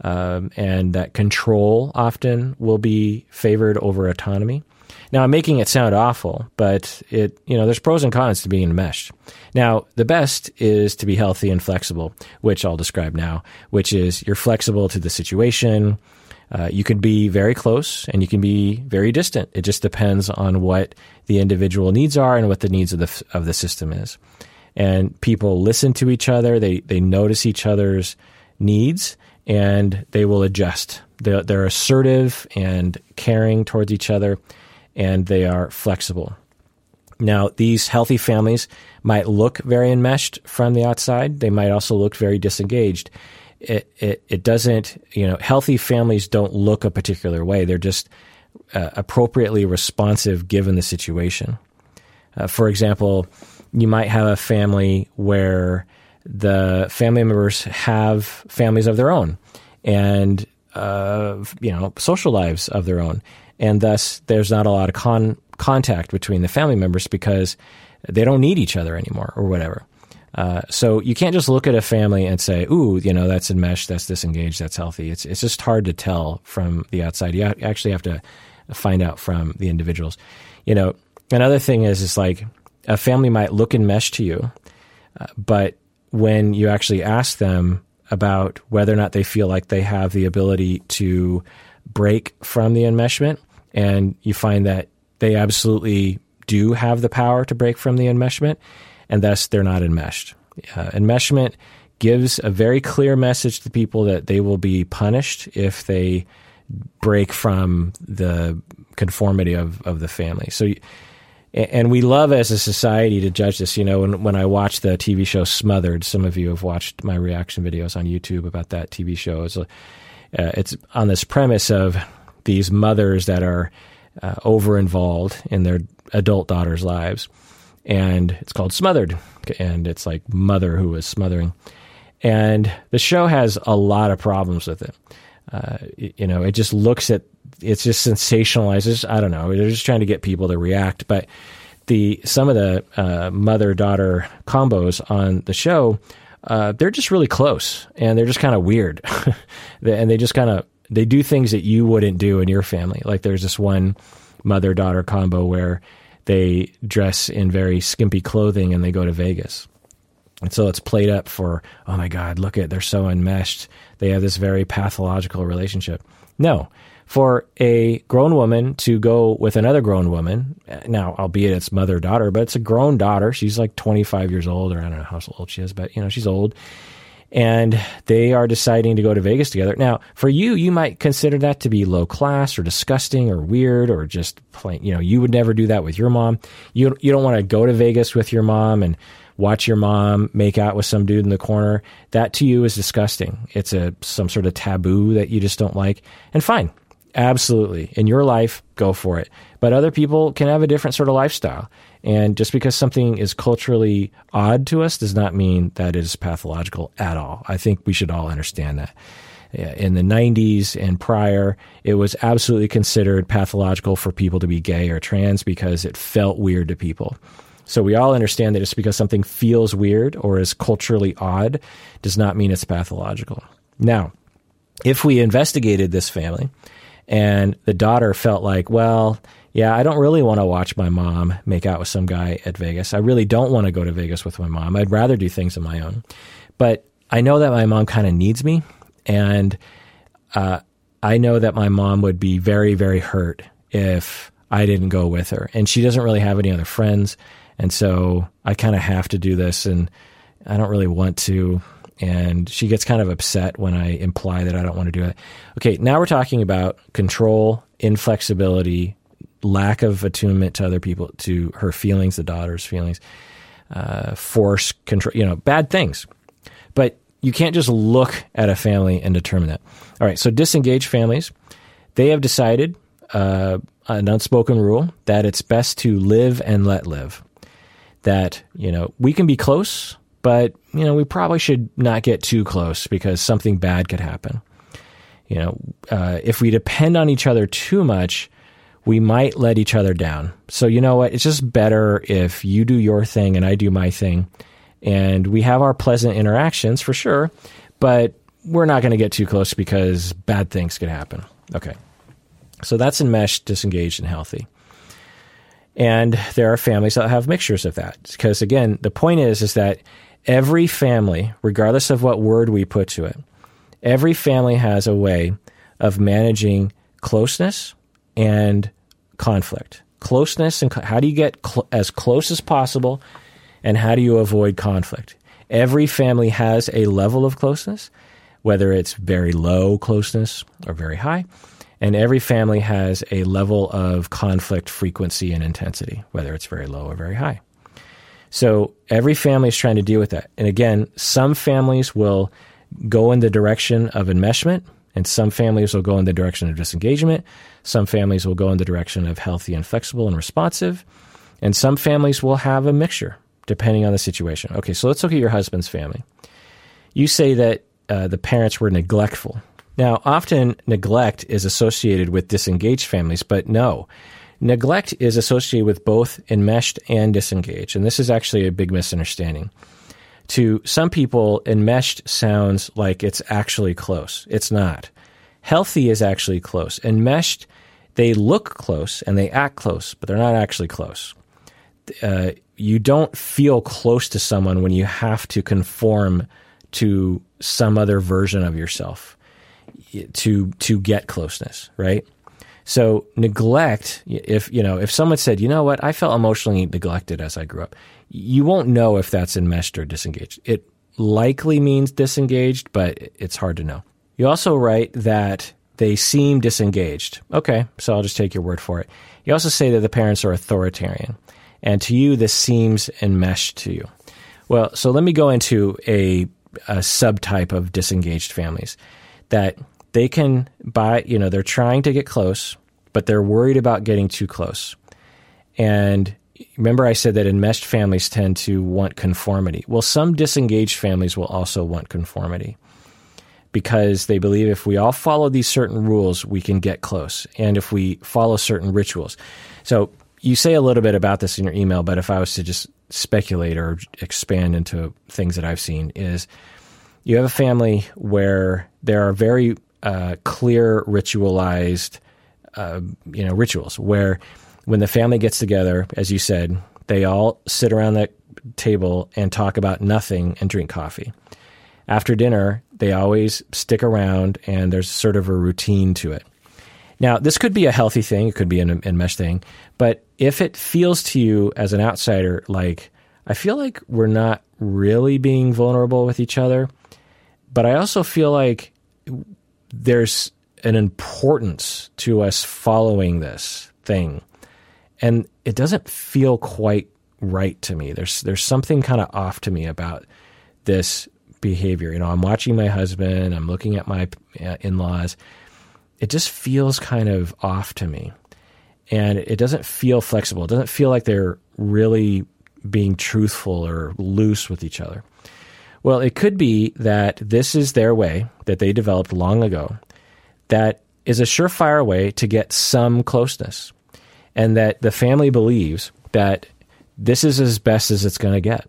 Um, and that control often will be favored over autonomy. Now, I'm making it sound awful, but it you know there's pros and cons to being enmeshed. Now, the best is to be healthy and flexible, which I'll describe now. Which is you're flexible to the situation. Uh, you can be very close and you can be very distant. It just depends on what the individual needs are and what the needs of the of the system is and people listen to each other. They they notice each other's needs and they will adjust. They're, they're assertive and caring towards each other, and they are flexible. Now, these healthy families might look very enmeshed from the outside. They might also look very disengaged. It, it, it doesn't, you know, healthy families don't look a particular way. They're just uh, appropriately responsive given the situation. Uh, for example, you might have a family where the family members have families of their own and uh, you know social lives of their own, and thus there's not a lot of con- contact between the family members because they don't need each other anymore or whatever. Uh, so you can't just look at a family and say, "Ooh, you know, that's enmeshed, that's disengaged, that's healthy." It's it's just hard to tell from the outside. You actually have to find out from the individuals. You know, another thing is, is like a family might look enmeshed to you, uh, but when you actually ask them about whether or not they feel like they have the ability to break from the enmeshment, and you find that they absolutely do have the power to break from the enmeshment, and thus they're not enmeshed. Uh, enmeshment gives a very clear message to people that they will be punished if they break from the conformity of, of the family. So and we love as a society to judge this. You know, when, when I watch the TV show Smothered, some of you have watched my reaction videos on YouTube about that TV show. It's, uh, it's on this premise of these mothers that are uh, over involved in their adult daughters' lives. And it's called Smothered. And it's like mother who is smothering. And the show has a lot of problems with it. Uh, you know, it just looks at it's just sensationalizes. I don't know. They're just trying to get people to react. But the some of the uh, mother daughter combos on the show, uh, they're just really close and they're just kind of weird, [laughs] and they just kind of they do things that you wouldn't do in your family. Like there's this one mother daughter combo where they dress in very skimpy clothing and they go to Vegas. And so it's played up for, oh my God, look at, they're so enmeshed. They have this very pathological relationship. No, for a grown woman to go with another grown woman, now, albeit it's mother daughter, but it's a grown daughter. She's like 25 years old, or I don't know how old she is, but you know, she's old. And they are deciding to go to Vegas together. Now, for you, you might consider that to be low class or disgusting or weird or just plain, you know, you would never do that with your mom. You, you don't want to go to Vegas with your mom and watch your mom make out with some dude in the corner. That to you is disgusting. It's a some sort of taboo that you just don't like. And fine, Absolutely. In your life, go for it. But other people can have a different sort of lifestyle. And just because something is culturally odd to us does not mean that it is pathological at all. I think we should all understand that. In the 90s and prior, it was absolutely considered pathological for people to be gay or trans because it felt weird to people. So we all understand that just because something feels weird or is culturally odd does not mean it's pathological. Now, if we investigated this family, and the daughter felt like, well, yeah, I don't really want to watch my mom make out with some guy at Vegas. I really don't want to go to Vegas with my mom. I'd rather do things on my own. But I know that my mom kind of needs me. And uh, I know that my mom would be very, very hurt if I didn't go with her. And she doesn't really have any other friends. And so I kind of have to do this. And I don't really want to and she gets kind of upset when I imply that I don't want to do it. Okay, now we're talking about control, inflexibility, lack of attunement to other people, to her feelings, the daughter's feelings, uh, force, control, you know, bad things. But you can't just look at a family and determine that. All right, so disengaged families, they have decided uh, an unspoken rule that it's best to live and let live. That, you know, we can be close but you know we probably should not get too close because something bad could happen. You know, uh, if we depend on each other too much, we might let each other down. So you know what? It's just better if you do your thing and I do my thing, and we have our pleasant interactions for sure, but we're not going to get too close because bad things could happen. Okay. So that's enmeshed, disengaged, and healthy. And there are families that have mixtures of that. Because again, the point is, is that every family, regardless of what word we put to it, every family has a way of managing closeness and conflict. Closeness and how do you get cl- as close as possible and how do you avoid conflict? Every family has a level of closeness, whether it's very low closeness or very high. And every family has a level of conflict frequency and intensity, whether it's very low or very high. So every family is trying to deal with that. And again, some families will go in the direction of enmeshment, and some families will go in the direction of disengagement. Some families will go in the direction of healthy and flexible and responsive. And some families will have a mixture depending on the situation. Okay, so let's look at your husband's family. You say that uh, the parents were neglectful. Now, often neglect is associated with disengaged families, but no. Neglect is associated with both enmeshed and disengaged, and this is actually a big misunderstanding. To some people, enmeshed sounds like it's actually close. It's not. Healthy is actually close. Enmeshed, they look close and they act close, but they're not actually close. Uh, you don't feel close to someone when you have to conform to some other version of yourself to to get closeness, right? So neglect, if you know, if someone said, you know what, I felt emotionally neglected as I grew up, you won't know if that's enmeshed or disengaged. It likely means disengaged, but it's hard to know. You also write that they seem disengaged. Okay, so I'll just take your word for it. You also say that the parents are authoritarian. and to you, this seems enmeshed to you. Well, so let me go into a, a subtype of disengaged families that they can buy, you know, they're trying to get close, but they're worried about getting too close. And remember, I said that enmeshed families tend to want conformity. Well, some disengaged families will also want conformity because they believe if we all follow these certain rules, we can get close. And if we follow certain rituals. So you say a little bit about this in your email, but if I was to just speculate or expand into things that I've seen, is you have a family where there are very uh, clear ritualized, uh, you know, rituals where when the family gets together, as you said, they all sit around that table and talk about nothing and drink coffee. After dinner, they always stick around and there's sort of a routine to it. Now, this could be a healthy thing, it could be an enmeshed thing, but if it feels to you as an outsider like, I feel like we're not really being vulnerable with each other, but I also feel like there's an importance to us following this thing. And it doesn't feel quite right to me. There's there's something kind of off to me about this behavior. You know, I'm watching my husband, I'm looking at my uh, in-laws. It just feels kind of off to me. And it doesn't feel flexible. It doesn't feel like they're really being truthful or loose with each other. Well, it could be that this is their way that they developed long ago that is a surefire way to get some closeness, and that the family believes that this is as best as it's going to get.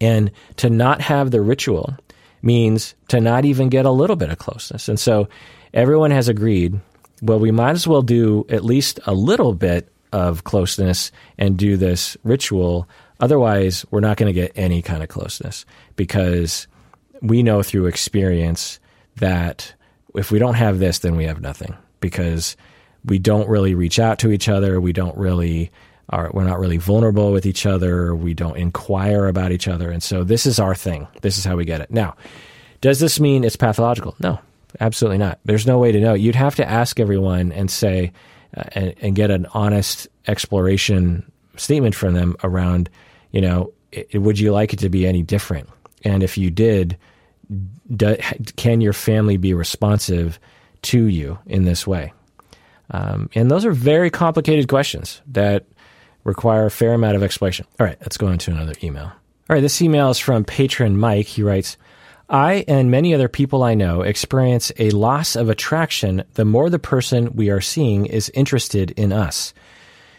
And to not have the ritual means to not even get a little bit of closeness. And so everyone has agreed well, we might as well do at least a little bit of closeness and do this ritual Otherwise, we're not going to get any kind of closeness because we know through experience that if we don't have this, then we have nothing because we don't really reach out to each other. We don't really are, we're not really vulnerable with each other. We don't inquire about each other. And so this is our thing. This is how we get it. Now, does this mean it's pathological? No, absolutely not. There's no way to know. You'd have to ask everyone and say, uh, and, and get an honest exploration statement from them around you know, it, would you like it to be any different? And if you did, do, can your family be responsive to you in this way? Um, and those are very complicated questions that require a fair amount of explanation. All right, let's go on to another email. All right, this email is from patron Mike. He writes, I and many other people I know experience a loss of attraction the more the person we are seeing is interested in us.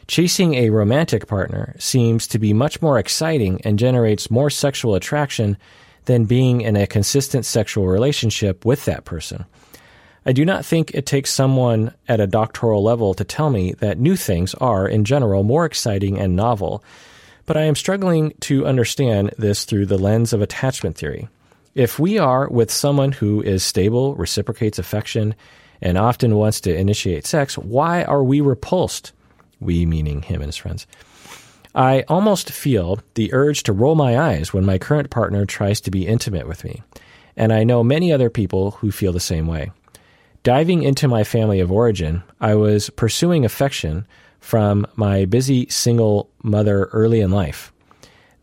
Chasing a romantic partner seems to be much more exciting and generates more sexual attraction than being in a consistent sexual relationship with that person. I do not think it takes someone at a doctoral level to tell me that new things are, in general, more exciting and novel, but I am struggling to understand this through the lens of attachment theory. If we are with someone who is stable, reciprocates affection, and often wants to initiate sex, why are we repulsed? We meaning him and his friends. I almost feel the urge to roll my eyes when my current partner tries to be intimate with me, and I know many other people who feel the same way. Diving into my family of origin, I was pursuing affection from my busy single mother early in life,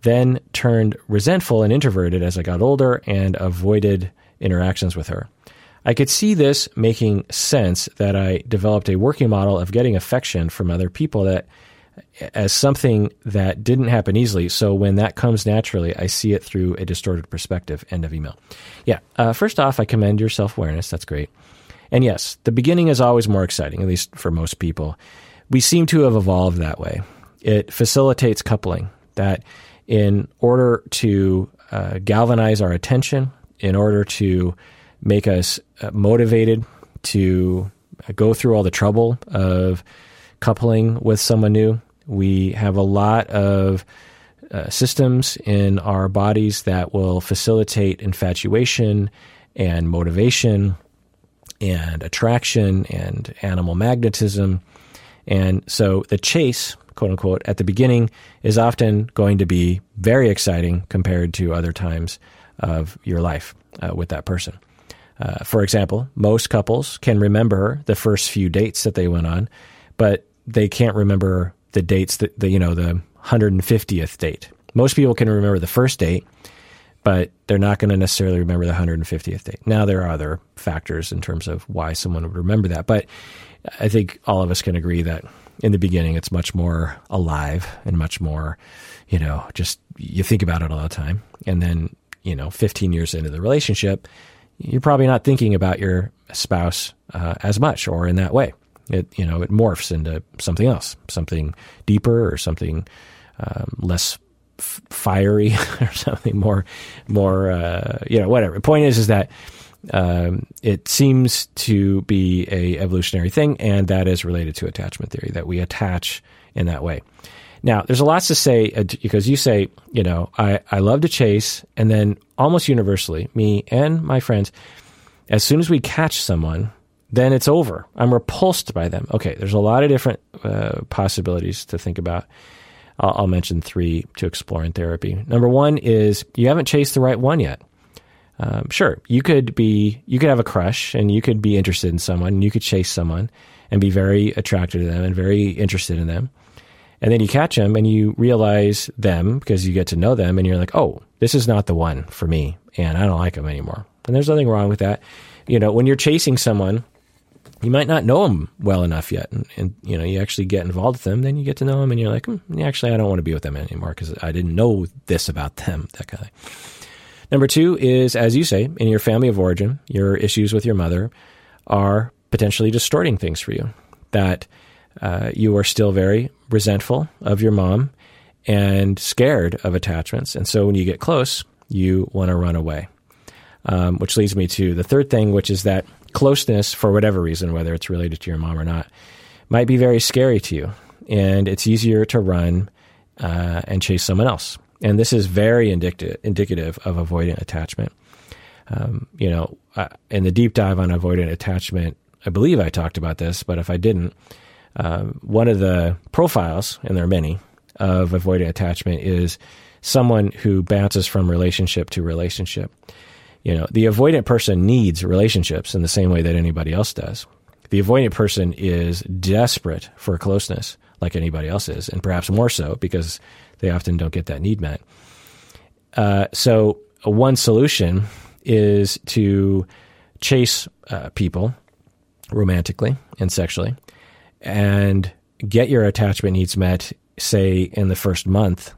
then turned resentful and introverted as I got older and avoided interactions with her. I could see this making sense that I developed a working model of getting affection from other people that as something that didn't happen easily. So when that comes naturally, I see it through a distorted perspective. End of email. Yeah. Uh, first off, I commend your self awareness. That's great. And yes, the beginning is always more exciting, at least for most people. We seem to have evolved that way. It facilitates coupling, that in order to uh, galvanize our attention, in order to make us motivated to go through all the trouble of coupling with someone new. We have a lot of uh, systems in our bodies that will facilitate infatuation and motivation and attraction and animal magnetism. And so the chase, quote unquote, at the beginning is often going to be very exciting compared to other times of your life uh, with that person. Uh, for example, most couples can remember the first few dates that they went on, but they can't remember the dates that the you know the 150th date. Most people can remember the first date, but they're not going to necessarily remember the 150th date. Now, there are other factors in terms of why someone would remember that, but I think all of us can agree that in the beginning it's much more alive and much more, you know, just you think about it all the time. And then, you know, 15 years into the relationship, you're probably not thinking about your spouse uh, as much or in that way. It you know it morphs into something else, something deeper or something um, less f- fiery [laughs] or something more more uh, you know whatever. The point is is that um, it seems to be a evolutionary thing, and that is related to attachment theory that we attach in that way. Now, there's a lot to say uh, because you say, you know, I, I love to chase, and then almost universally, me and my friends, as soon as we catch someone, then it's over. I'm repulsed by them. Okay, there's a lot of different uh, possibilities to think about. I'll, I'll, mention three to explore in therapy. Number one is you haven't chased the right one yet. Um, sure, you could be, you could have a crush and you could be interested in someone and you could chase someone and be very attracted to them and very interested in them. And then you catch them and you realize them because you get to know them and you're like, oh, this is not the one for me and I don't like them anymore. And there's nothing wrong with that. You know, when you're chasing someone, you might not know them well enough yet. And, and, you know, you actually get involved with them, then you get to know them and you're like, hmm, actually, I don't want to be with them anymore because I didn't know this about them, that kind of thing. Number two is, as you say, in your family of origin, your issues with your mother are potentially distorting things for you. That uh, you are still very resentful of your mom and scared of attachments. And so when you get close, you want to run away. Um, which leads me to the third thing, which is that closeness, for whatever reason, whether it's related to your mom or not, might be very scary to you. And it's easier to run uh, and chase someone else. And this is very indicative, indicative of avoidant attachment. Um, you know, uh, in the deep dive on avoidant attachment, I believe I talked about this, but if I didn't, uh, one of the profiles, and there are many, of avoidant attachment is someone who bounces from relationship to relationship. You know, the avoidant person needs relationships in the same way that anybody else does. The avoidant person is desperate for closeness, like anybody else is, and perhaps more so because they often don't get that need met. Uh, so, one solution is to chase uh, people romantically and sexually and get your attachment needs met, say, in the first month.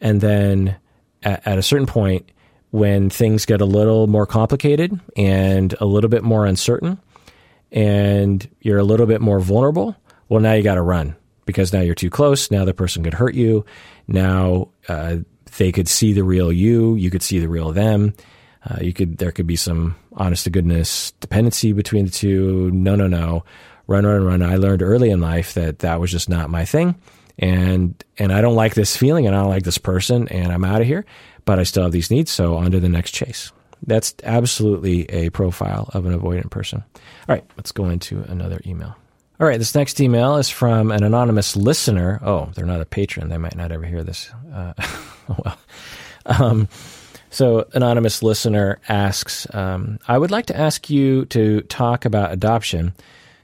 And then at, at a certain point, when things get a little more complicated and a little bit more uncertain and you're a little bit more vulnerable, well, now you got to run because now you're too close. Now the person could hurt you. Now uh, they could see the real you. You could see the real them. Uh, you could there could be some honest to goodness dependency between the two. No, no, no. Run, run, run. I learned early in life that that was just not my thing, and and I don't like this feeling, and I don't like this person, and I'm out of here but I still have these needs, so on to the next chase. That's absolutely a profile of an avoidant person. All right, let's go into another email. All right, this next email is from an anonymous listener. Oh, they're not a patron. They might not ever hear this. Uh, [laughs] well, um, so, anonymous listener asks um, I would like to ask you to talk about adoption,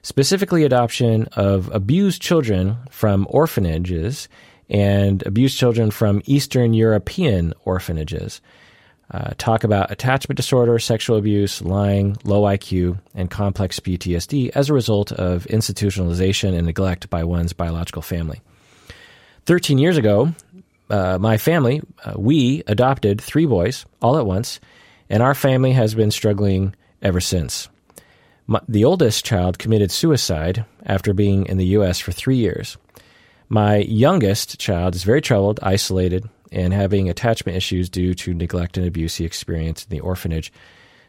specifically adoption of abused children from orphanages and abused children from Eastern European orphanages. Uh, talk about attachment disorder, sexual abuse, lying, low IQ, and complex PTSD as a result of institutionalization and neglect by one's biological family. 13 years ago, uh, my family, uh, we adopted three boys all at once, and our family has been struggling ever since. My, the oldest child committed suicide after being in the U.S. for three years. My youngest child is very troubled, isolated, and having attachment issues due to neglect and abuse he experienced in the orphanage.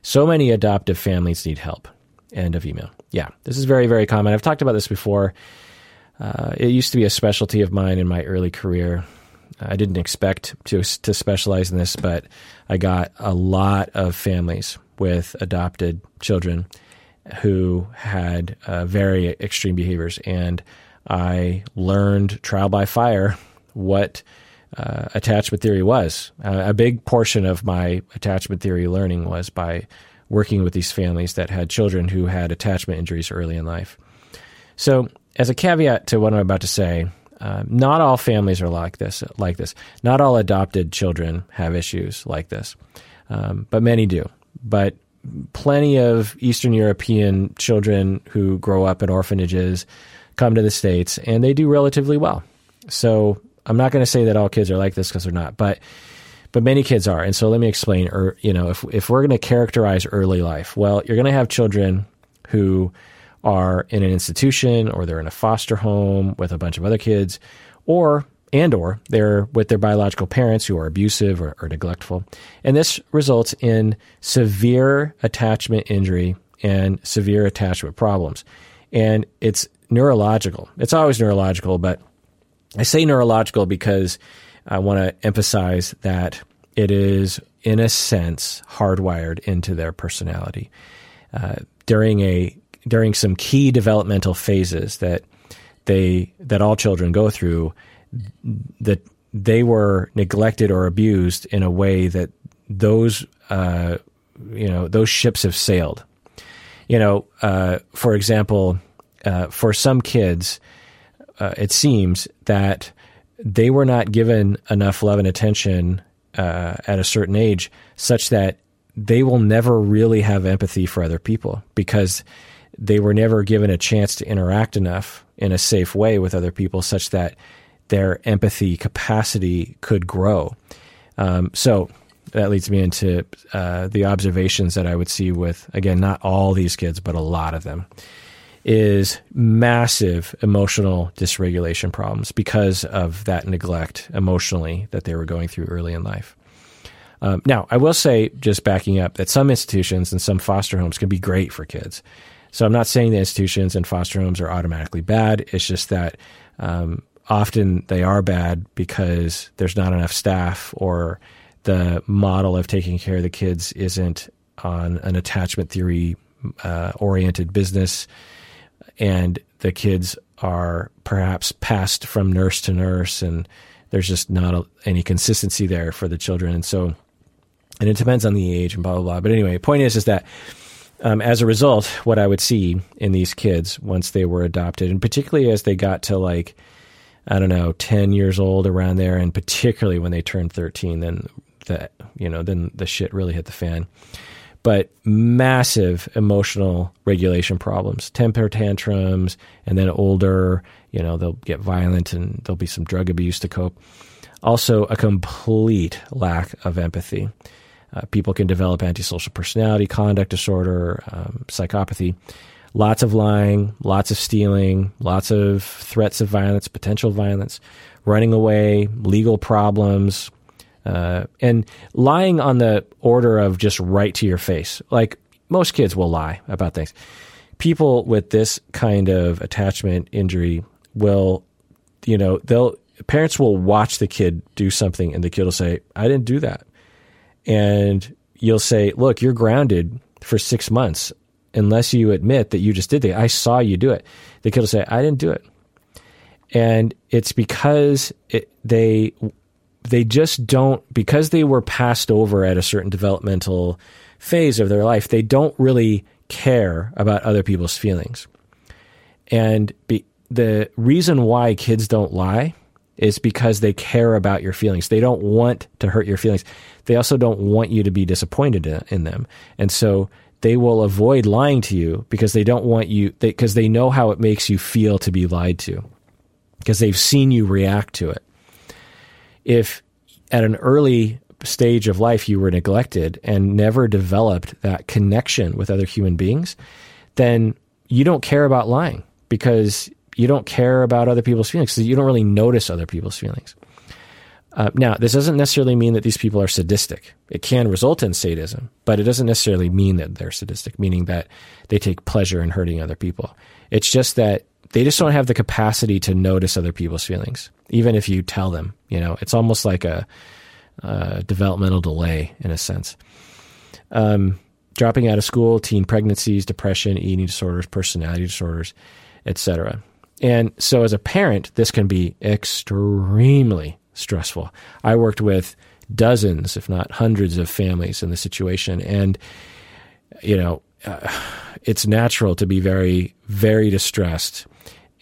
So many adoptive families need help. End of email. Yeah, this is very, very common. I've talked about this before. Uh, it used to be a specialty of mine in my early career. I didn't expect to to specialize in this, but I got a lot of families with adopted children who had uh, very extreme behaviors, and I learned trial by fire what uh, attachment theory was. Uh, a big portion of my attachment theory learning was by working with these families that had children who had attachment injuries early in life. So, as a caveat to what I'm about to say, Uh, not all families are like this. Like this, not all adopted children have issues like this, um, but many do. But plenty of Eastern European children who grow up in orphanages come to the states, and they do relatively well. So I'm not going to say that all kids are like this because they're not, but but many kids are. And so let me explain. Or you know, if if we're going to characterize early life, well, you're going to have children who are in an institution or they're in a foster home with a bunch of other kids or and or they're with their biological parents who are abusive or, or neglectful. And this results in severe attachment injury and severe attachment problems. And it's neurological. It's always neurological but i say neurological because i want to emphasize that it is in a sense hardwired into their personality. Uh, during a during some key developmental phases that they that all children go through that they were neglected or abused in a way that those uh, you know those ships have sailed. You know, uh, for example, uh, for some kids, uh, it seems that they were not given enough love and attention uh, at a certain age, such that they will never really have empathy for other people because they were never given a chance to interact enough in a safe way with other people such that their empathy capacity could grow. Um, so that leads me into uh, the observations that I would see with, again, not all these kids, but a lot of them, is massive emotional dysregulation problems because of that neglect emotionally that they were going through early in life. Um, now, I will say, just backing up, that some institutions and some foster homes can be great for kids. So I'm not saying the institutions and foster homes are automatically bad. It's just that um, often they are bad because there's not enough staff or the model of taking care of the kids isn't on an attachment theory uh, oriented business. And the kids are perhaps passed from nurse to nurse, and there's just not a, any consistency there for the children. And so, and it depends on the age and blah, blah, blah. But anyway, point is, is that um, as a result, what I would see in these kids once they were adopted, and particularly as they got to like, I don't know, 10 years old around there, and particularly when they turned 13, then the, you know, then the shit really hit the fan. But massive emotional regulation problems, temper tantrums, and then older, you know, they'll get violent and there'll be some drug abuse to cope. Also, a complete lack of empathy. Uh, people can develop antisocial personality, conduct disorder, um, psychopathy. Lots of lying, lots of stealing, lots of threats of violence, potential violence, running away, legal problems, uh, and lying on the order of just right to your face. Like most kids will lie about things. People with this kind of attachment injury will, you know, they'll parents will watch the kid do something and the kid will say, I didn't do that and you'll say, "Look, you're grounded for six months unless you admit that you just did that. I saw you do it." The kid will say, "I didn't do it," and it's because it, they they just don't because they were passed over at a certain developmental phase of their life. They don't really care about other people's feelings, and be, the reason why kids don't lie is because they care about your feelings. They don't want to hurt your feelings. They also don't want you to be disappointed in, in them. And so they will avoid lying to you because they don't want you, because they, they know how it makes you feel to be lied to, because they've seen you react to it. If at an early stage of life you were neglected and never developed that connection with other human beings, then you don't care about lying because you don't care about other people's feelings so you don't really notice other people's feelings. Uh, now, this doesn't necessarily mean that these people are sadistic. It can result in sadism, but it doesn't necessarily mean that they're sadistic, meaning that they take pleasure in hurting other people. It's just that they just don't have the capacity to notice other people's feelings, even if you tell them. You know, it's almost like a, a developmental delay in a sense. Um, dropping out of school, teen pregnancies, depression, eating disorders, personality disorders, etc. And so, as a parent, this can be extremely stressful. I worked with dozens, if not hundreds, of families in the situation, and you know, uh, it's natural to be very, very distressed.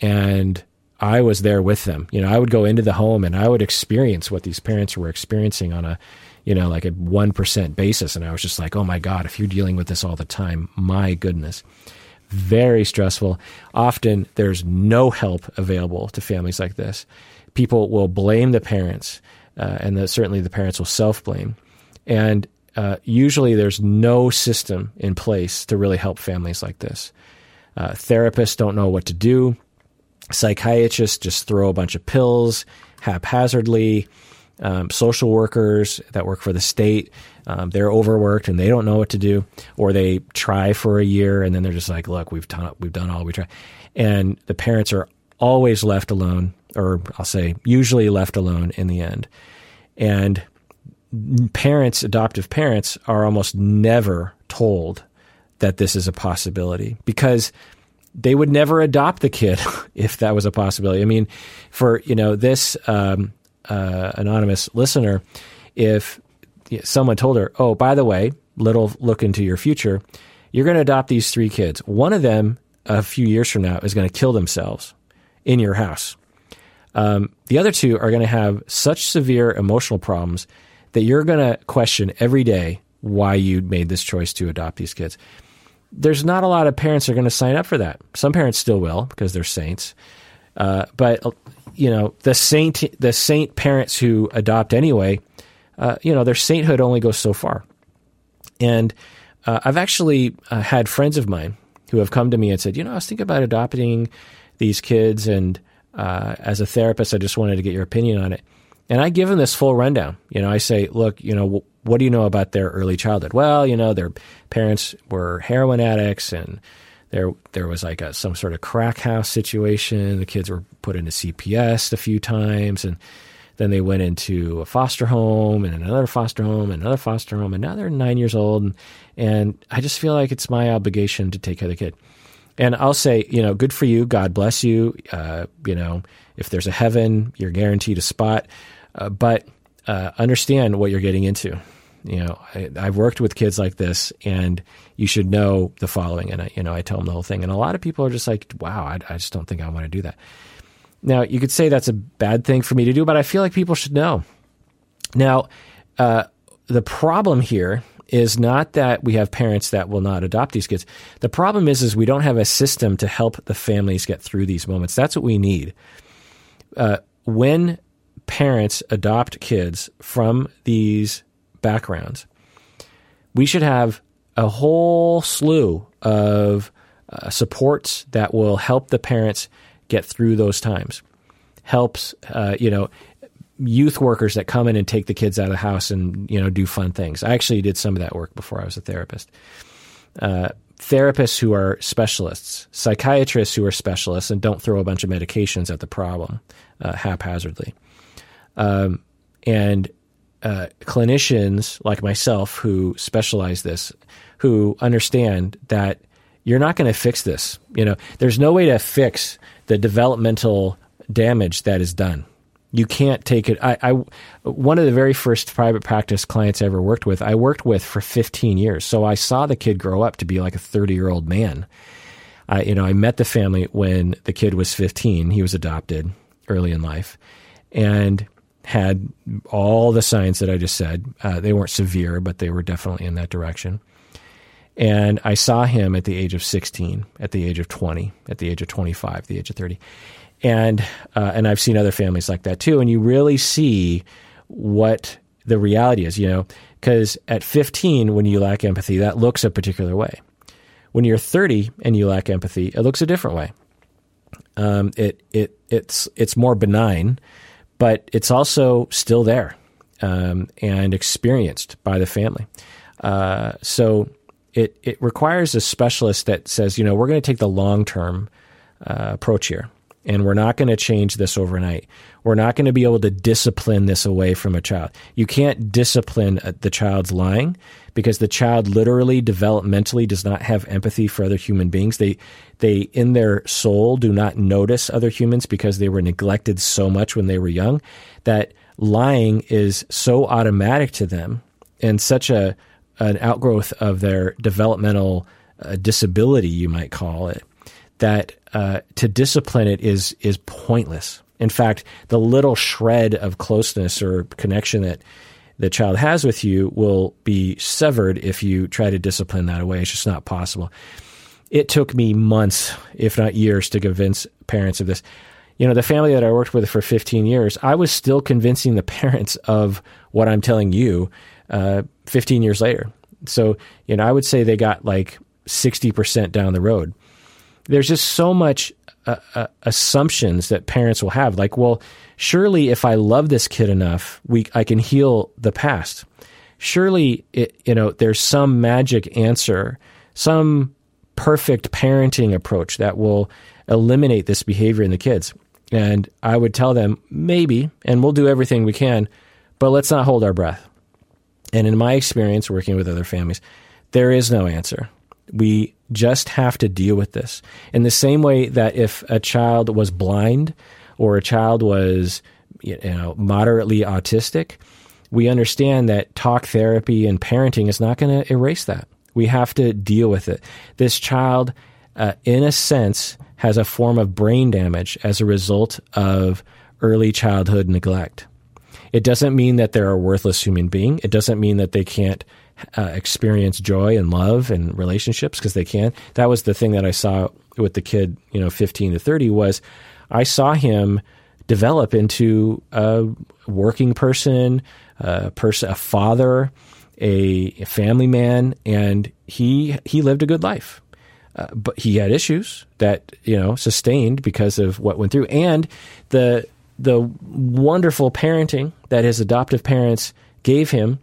And I was there with them. You know, I would go into the home and I would experience what these parents were experiencing on a, you know, like a 1% basis. And I was just like, oh my God, if you're dealing with this all the time, my goodness. Very stressful. Often there's no help available to families like this. People will blame the parents, uh, and the, certainly the parents will self blame. And uh, usually there's no system in place to really help families like this. Uh, therapists don't know what to do. Psychiatrists just throw a bunch of pills haphazardly. Um, social workers that work for the state, um, they're overworked and they don't know what to do, or they try for a year and then they're just like, "Look, we've done we've done all we try," and the parents are always left alone, or I'll say usually left alone in the end, and parents, adoptive parents, are almost never told that this is a possibility because they would never adopt the kid [laughs] if that was a possibility. I mean, for you know this um, uh, anonymous listener, if someone told her, "Oh, by the way, little look into your future, you're going to adopt these three kids. One of them, a few years from now, is going to kill themselves in your house. Um, the other two are going to have such severe emotional problems that you're going to question every day why you made this choice to adopt these kids." there's not a lot of parents are going to sign up for that. Some parents still will because they're saints. Uh, but you know, the saint the saint parents who adopt anyway, uh, you know, their sainthood only goes so far. And uh, I've actually uh, had friends of mine who have come to me and said, you know, I was thinking about adopting these kids, and uh, as a therapist, I just wanted to get your opinion on it. And I give them this full rundown. You know, I say, look, you know, what do you know about their early childhood? Well, you know, their parents were heroin addicts and there there was like a, some sort of crack house situation. The kids were put into CPS a few times and then they went into a foster home and another foster home and another foster home and now they're 9 years old and, and I just feel like it's my obligation to take care of the kid. And I'll say, you know, good for you. God bless you. Uh, you know, if there's a heaven, you're guaranteed a spot. Uh, but uh, understand what you're getting into. You know, I, have worked with kids like this, and you should know the following. And I, you know, I tell them the whole thing. And a lot of people are just like, "Wow, I, I just don't think I want to do that." Now, you could say that's a bad thing for me to do, but I feel like people should know. Now, uh, the problem here is not that we have parents that will not adopt these kids. The problem is, is we don't have a system to help the families get through these moments. That's what we need. Uh, when parents adopt kids from these backgrounds, we should have a whole slew of uh, supports that will help the parents get through those times. Helps, uh, you know, youth workers that come in and take the kids out of the house and you know do fun things. I actually did some of that work before I was a therapist. Uh, therapists who are specialists, psychiatrists who are specialists, and don't throw a bunch of medications at the problem uh, haphazardly. Um, and uh, clinicians like myself who specialize this, who understand that you're not going to fix this. You know, there's no way to fix the developmental damage that is done. You can't take it. I, I one of the very first private practice clients I ever worked with, I worked with for 15 years. So I saw the kid grow up to be like a 30 year old man. I, you know, I met the family when the kid was 15. He was adopted early in life, and had all the signs that I just said. Uh, they weren't severe, but they were definitely in that direction. And I saw him at the age of 16, at the age of 20, at the age of 25, the age of 30. And, uh, and I've seen other families like that too. And you really see what the reality is, you know, because at 15, when you lack empathy, that looks a particular way. When you're 30 and you lack empathy, it looks a different way. Um, it, it, it's, it's more benign but it's also still there um, and experienced by the family. Uh, so it it requires a specialist that says, you know, we're going to take the long term uh, approach here, and we're not going to change this overnight. We're not going to be able to discipline this away from a child. You can't discipline uh, the child's lying because the child literally developmentally does not have empathy for other human beings. They they in their soul do not notice other humans because they were neglected so much when they were young that lying is so automatic to them and such a an outgrowth of their developmental uh, disability you might call it that uh, to discipline it is is pointless. In fact, the little shred of closeness or connection that the child has with you will be severed if you try to discipline that away. It's just not possible. It took me months, if not years, to convince parents of this. You know, the family that I worked with for 15 years, I was still convincing the [laughs] parents of what I'm telling you uh, 15 years later. So, you know, I would say they got like 60% down the road. There's just so much uh, uh, assumptions that parents will have. Like, well, surely if I love this kid enough, we I can heal the past. Surely, it, you know, there's some magic answer, some perfect parenting approach that will eliminate this behavior in the kids. And I would tell them, maybe, and we'll do everything we can, but let's not hold our breath. And in my experience working with other families, there is no answer. We just have to deal with this. In the same way that if a child was blind or a child was you know moderately autistic, we understand that talk therapy and parenting is not going to erase that. We have to deal with it. This child, uh, in a sense, has a form of brain damage as a result of early childhood neglect. It doesn't mean that they're a worthless human being. It doesn't mean that they can't uh, experience joy and love and relationships because they can. That was the thing that I saw with the kid, you know, 15 to 30 was I saw him develop into a working person, a person, a father, a, family man, and he he lived a good life. Uh, but he had issues that you know sustained because of what went through, and the the wonderful parenting that his adoptive parents gave him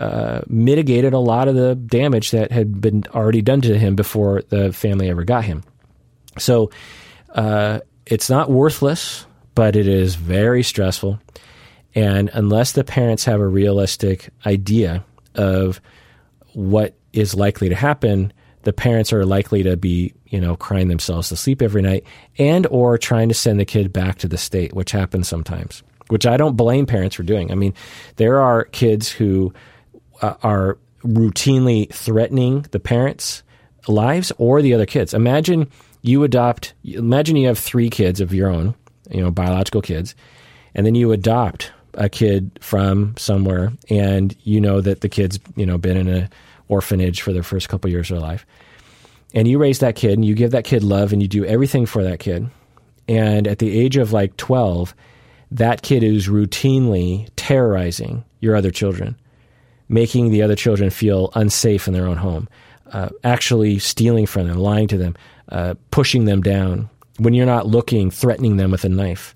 uh, mitigated a lot of the damage that had been already done to him before the family ever got him. So uh, it's not worthless, but it is very stressful. And unless the parents have a realistic idea of what is likely to happen, the parents are likely to be, you know, crying themselves to sleep every night and or trying to send the kid back to the state, which happens sometimes. Which I don't blame parents for doing. I mean, there are kids who uh, are routinely threatening the parents' lives or the other kids. Imagine you adopt, imagine you have three kids of your own, you know, biological kids, and then you adopt a kid from somewhere, and you know that the kid's, you know, been in an orphanage for the first couple years of their life. And you raise that kid and you give that kid love and you do everything for that kid. And at the age of like 12, that kid is routinely terrorizing your other children making the other children feel unsafe in their own home, uh, actually stealing from them, lying to them, uh, pushing them down. When you're not looking, threatening them with a knife.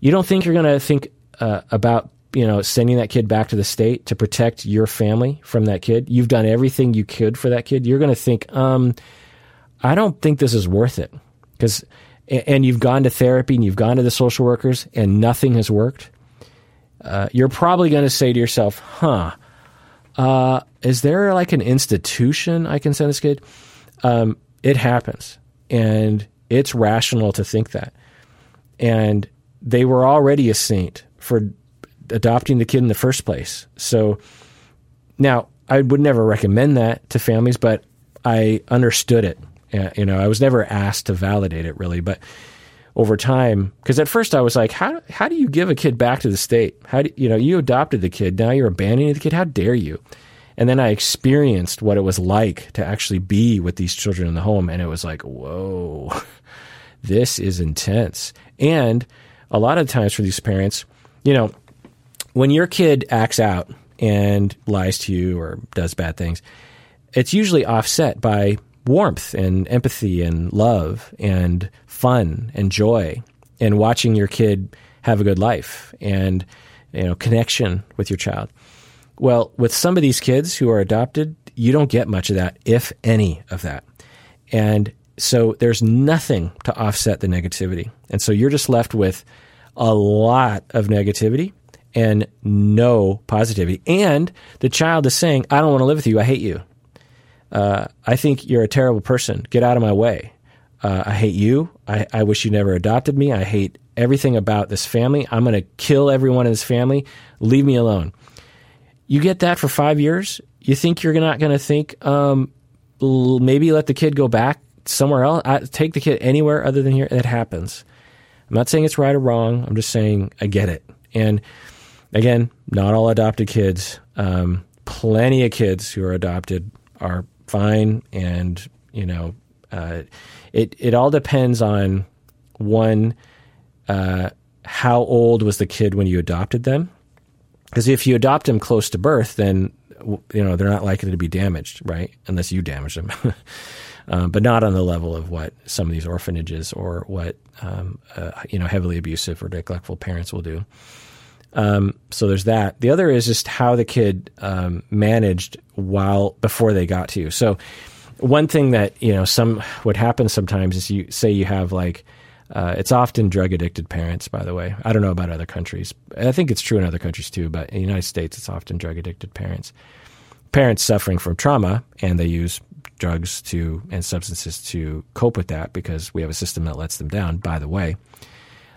You don't think you're going to think uh, about you know sending that kid back to the state to protect your family from that kid. You've done everything you could for that kid. You're going to think, um, I don't think this is worth it because. And you've gone to therapy and you've gone to the social workers and nothing has worked. Uh, you're probably going to say to yourself, "Huh." uh, is there like an institution I can send this kid? Um, it happens. And it's rational to think that. And they were already a saint for adopting the kid in the first place. So now I would never recommend that to families, but I understood it. Uh, you know, I was never asked to validate it really, but over time, because at first I was like, how how do you give a kid back to the state? How do you know you adopted the kid, now you're abandoning the kid? How dare you? And then I experienced what it was like to actually be with these children in the home, and it was like, whoa, [laughs] this is intense. And a lot of times for these parents, you know, when your kid acts out and lies to you or does bad things, it's usually offset by warmth and empathy and love and fun and joy and watching your kid have a good life and you know connection with your child. Well, with some of these kids who are adopted, you don't get much of that, if any of that. And so there's nothing to offset the negativity. And so you're just left with a lot of negativity and no positivity. And the child is saying, I don't want to live with you. I hate you uh, I think you're a terrible person. Get out of my way. Uh, I hate you. I, I wish you never adopted me. I hate everything about this family. I'm going to kill everyone in this family. Leave me alone. You get that for five years. You think you're not going to think, um, maybe let the kid go back somewhere else. I, take the kid anywhere other than here. That happens. I'm not saying it's right or wrong. I'm just saying I get it. And again, not all adopted kids. Um, plenty of kids who are adopted are fine, and you know, uh, it it all depends on one. Uh, how old was the kid when you adopted them? Because if you adopt them close to birth, then you know they're not likely to be damaged, right? Unless you damage them, [laughs] um, but not on the level of what some of these orphanages or what um, uh, you know heavily abusive or neglectful parents will do. Um, so there's that. The other is just how the kid um, managed while before they got to you. So one thing that you know some what happens sometimes is you say you have like uh, it's often drug addicted parents, by the way. I don't know about other countries. I think it's true in other countries too, but in the United States, it's often drug addicted parents. Parents suffering from trauma, and they use drugs to and substances to cope with that because we have a system that lets them down. By the way,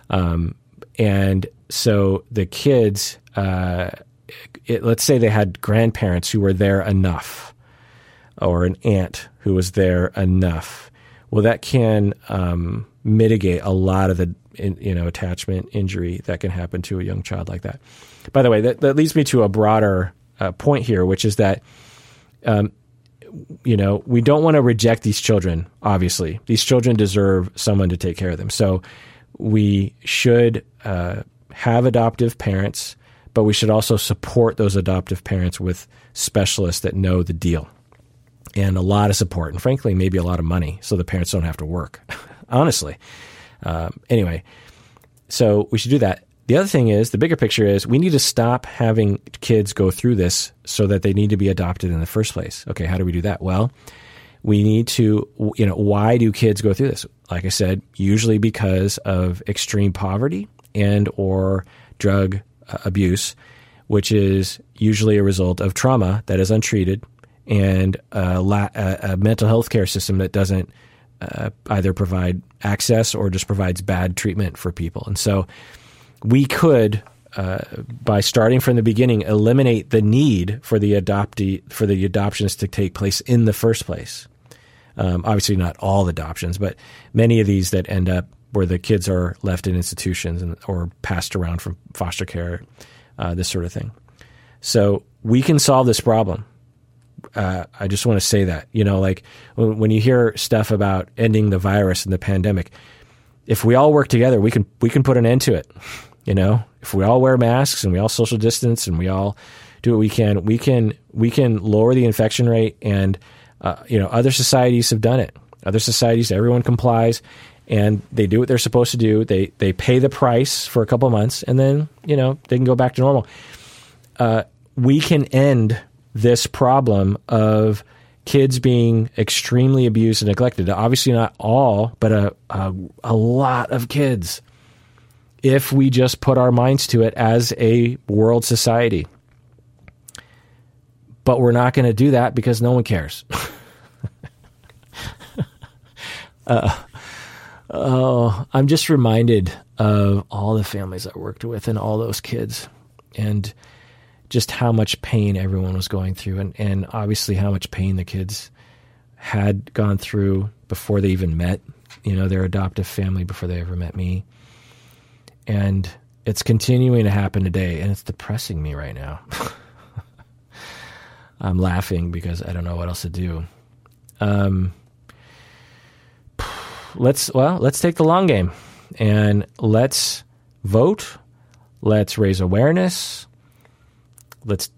um, and so the kids, uh, it, let's say they had grandparents who were there enough, or an aunt who was there enough. Well, that can um, mitigate a lot of the you know attachment injury that can happen to a young child like that. By the way, that, that leads me to a broader uh, point here, which is that um, you know we don't want to reject these children. Obviously, these children deserve someone to take care of them. So we should uh, have adoptive parents, but we should also support those adoptive parents with specialists that know the deal and a lot of support and frankly maybe a lot of money so the parents don't have to work [laughs] honestly. Um, anyway, so we should do that. The other thing is, the bigger picture is we need to stop having kids go through this so that they need to be adopted in the first place. Okay, how do we do that? Well, we need to, you know, why do kids go through this? Like I said, usually because of extreme poverty and or drug uh, abuse, which is usually a result of trauma that is untreated and a, la- a, a mental health care system that doesn't uh, either provide access or just provides bad treatment for people. And so we could, uh, by starting from the beginning, eliminate the need for the adoptee for the adoptions to take place in the first place. Um, obviously, not all adoptions, but many of these that end up where the kids are left in institutions and, or passed around from foster care, uh, this sort of thing. So we can solve this problem uh, I just want to say that you know, like when, when, you hear stuff about ending the virus and the pandemic, if we all work together, we can we can put an end to it. You know, if we all wear masks and we all social distance and we all do what we can, we can we can lower the infection rate. And uh, you know, other societies have done it. Other societies, everyone complies, and they do what they're supposed to do. They they pay the price for a couple months, and then you know they can go back to normal. Uh, we can end this problem of kids being extremely abused and neglected. Obviously, not all, but a, a, a, lot of kids. If we just put our minds to it as a world society. But we're not going to do that because no one cares. [laughs] uh, oh, I'm just reminded of all the families I worked with and all those kids. And just how much pain everyone was going through, and, and obviously how much pain the kids had gone through before they even met, you know, their adoptive family before they ever met me. And it's continuing to happen today, and it's depressing me right now. [laughs] I'm laughing because I don't know what else to do. Um, let's well, let's take the long game, and let's vote. Let's raise awareness. Let's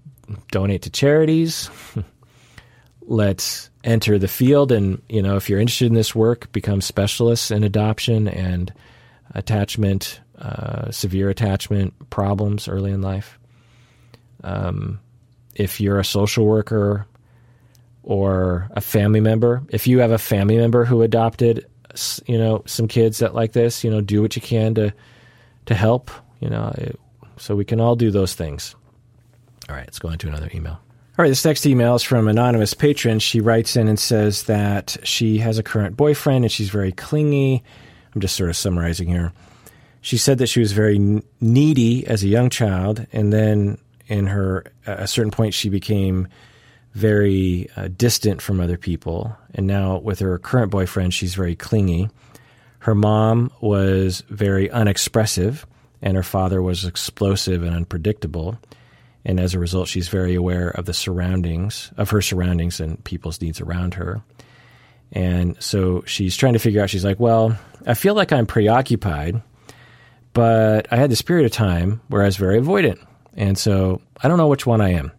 donate to charities. [laughs] Let's enter the field and, you know, if you're interested in this work, become specialists in adoption and attachment, uh, severe attachment problems early in life. Um, if you're a social worker or a family member, if you have a family member who adopted, you know, some kids that like this, you know, do what you can to to help. You know, eh, so we can all do those things. All right, let's go into another email. All right, this next email is from anonymous patron. She writes in and says that she has a current boyfriend and she's very clingy. I'm just sort of summarizing here. She said that she was very needy as a young child, and then in her a certain point she became very uh, distant from other people. And now with her current boyfriend, she's very clingy. Her mom was very unexpressive, and her father was explosive and unpredictable. And as a result, she's very aware of the surroundings, of her surroundings and people's needs around her. And so she's trying to figure out, she's like, well, I feel like I'm preoccupied, but I had this period of time where I was very avoidant. And so I don't know which one I am.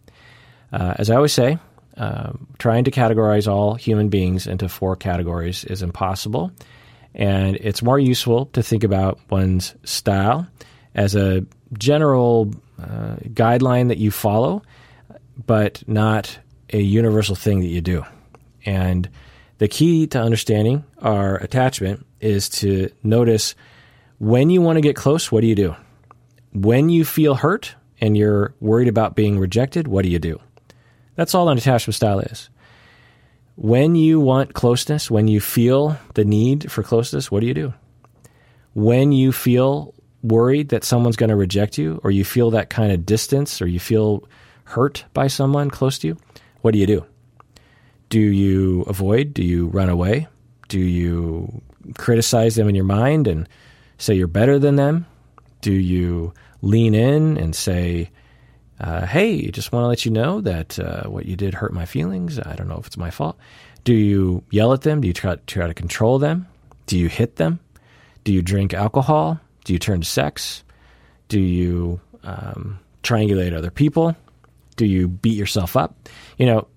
Uh, as I always say, um, trying to categorize all human beings into four categories is impossible. And it's more useful to think about one's style as a general uh, guideline that you follow, but not a universal thing that you do. And the key to understanding our attachment is to notice when you want to get close, what do you do? When you feel hurt and you're worried about being rejected, what do you do? That's all an attachment style is. When you want closeness, when you feel the need for closeness, what do you do? When you feel worried that someone's going to reject you, or you feel that kind of distance, or you feel hurt by someone close to you, what do you do? Do you avoid? Do you run away? Do you criticize them in your mind and say you're better than them? Do you lean in and say, uh, hey, just want to let you know that uh, what you did hurt my feelings. I don't know if it's my fault. Do you yell at them? Do you try, try to control them? Do you hit them? Do you drink alcohol? Do you turn to sex? Do you um, triangulate other people? Do you beat yourself up? You know,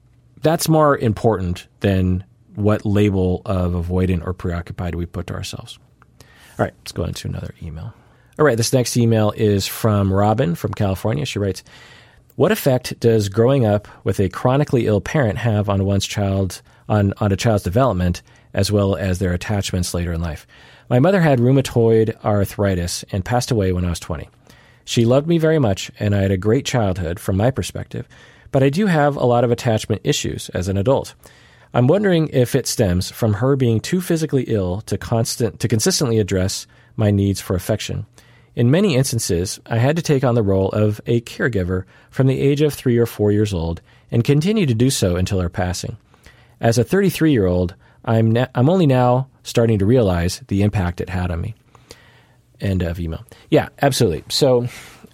that's more important than what label of avoidant or preoccupied we put to ourselves. All right, let's go into another email. All right, this next email is from Robin from California. She writes, "What effect does growing up with a chronically ill parent have on one's child on, on a child's development as well as their attachments later in life? My mother had rheumatoid arthritis and passed away when I was 20. She loved me very much and I had a great childhood from my perspective, but I do have a lot of attachment issues as an adult." I'm wondering if it stems from her being too physically ill to constant to consistently address my needs for affection. In many instances, I had to take on the role of a caregiver from the age of three or four years old and continue to do so until her passing. As a 33 year old, I'm, na- I'm only now starting to realize the impact it had on me. End of email. Yeah, absolutely. So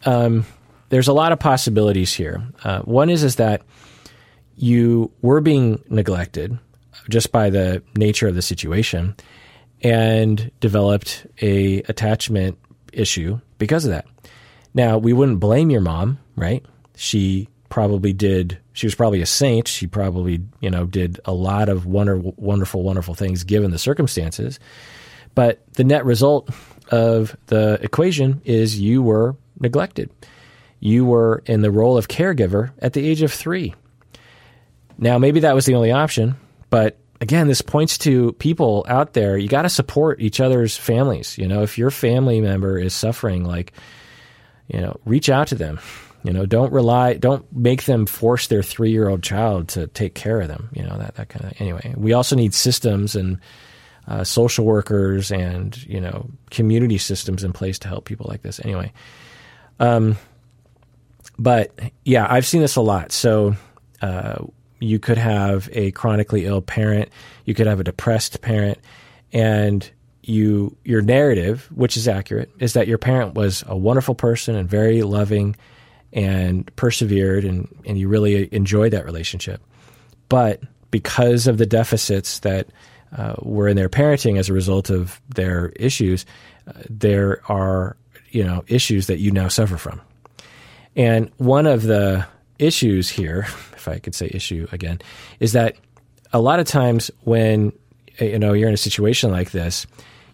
um, there's a lot of possibilities here. Uh, one is is that you were being neglected just by the nature of the situation and developed a attachment issue because of that. Now, we wouldn't blame your mom, right? She probably did she was probably a saint. She probably, you know, did a lot of wonder, wonderful, wonderful things given the circumstances. But the net result of the equation is you were neglected. You were in the role of caregiver at the age of three. Now, maybe that was the only option, but again, this points to people out there. You got to support each other's families. You know, if your family member is suffering, like, you know, reach out to them. You know, don't rely, don't make them force their three year old child to take care of them. You know, that, that kind of, anyway. We also need systems and uh, social workers and, you know, community systems in place to help people like this. Anyway. Um, but yeah, I've seen this a lot. So, uh, you could have a chronically ill parent, you could have a depressed parent, and you your narrative, which is accurate, is that your parent was a wonderful person and very loving and persevered and, and you really enjoyed that relationship. But because of the deficits that uh, were in their parenting as a result of their issues, uh, there are you know issues that you now suffer from. And one of the issues here, [laughs] if I could say issue again, is that a lot of times when you know you're in a situation like this,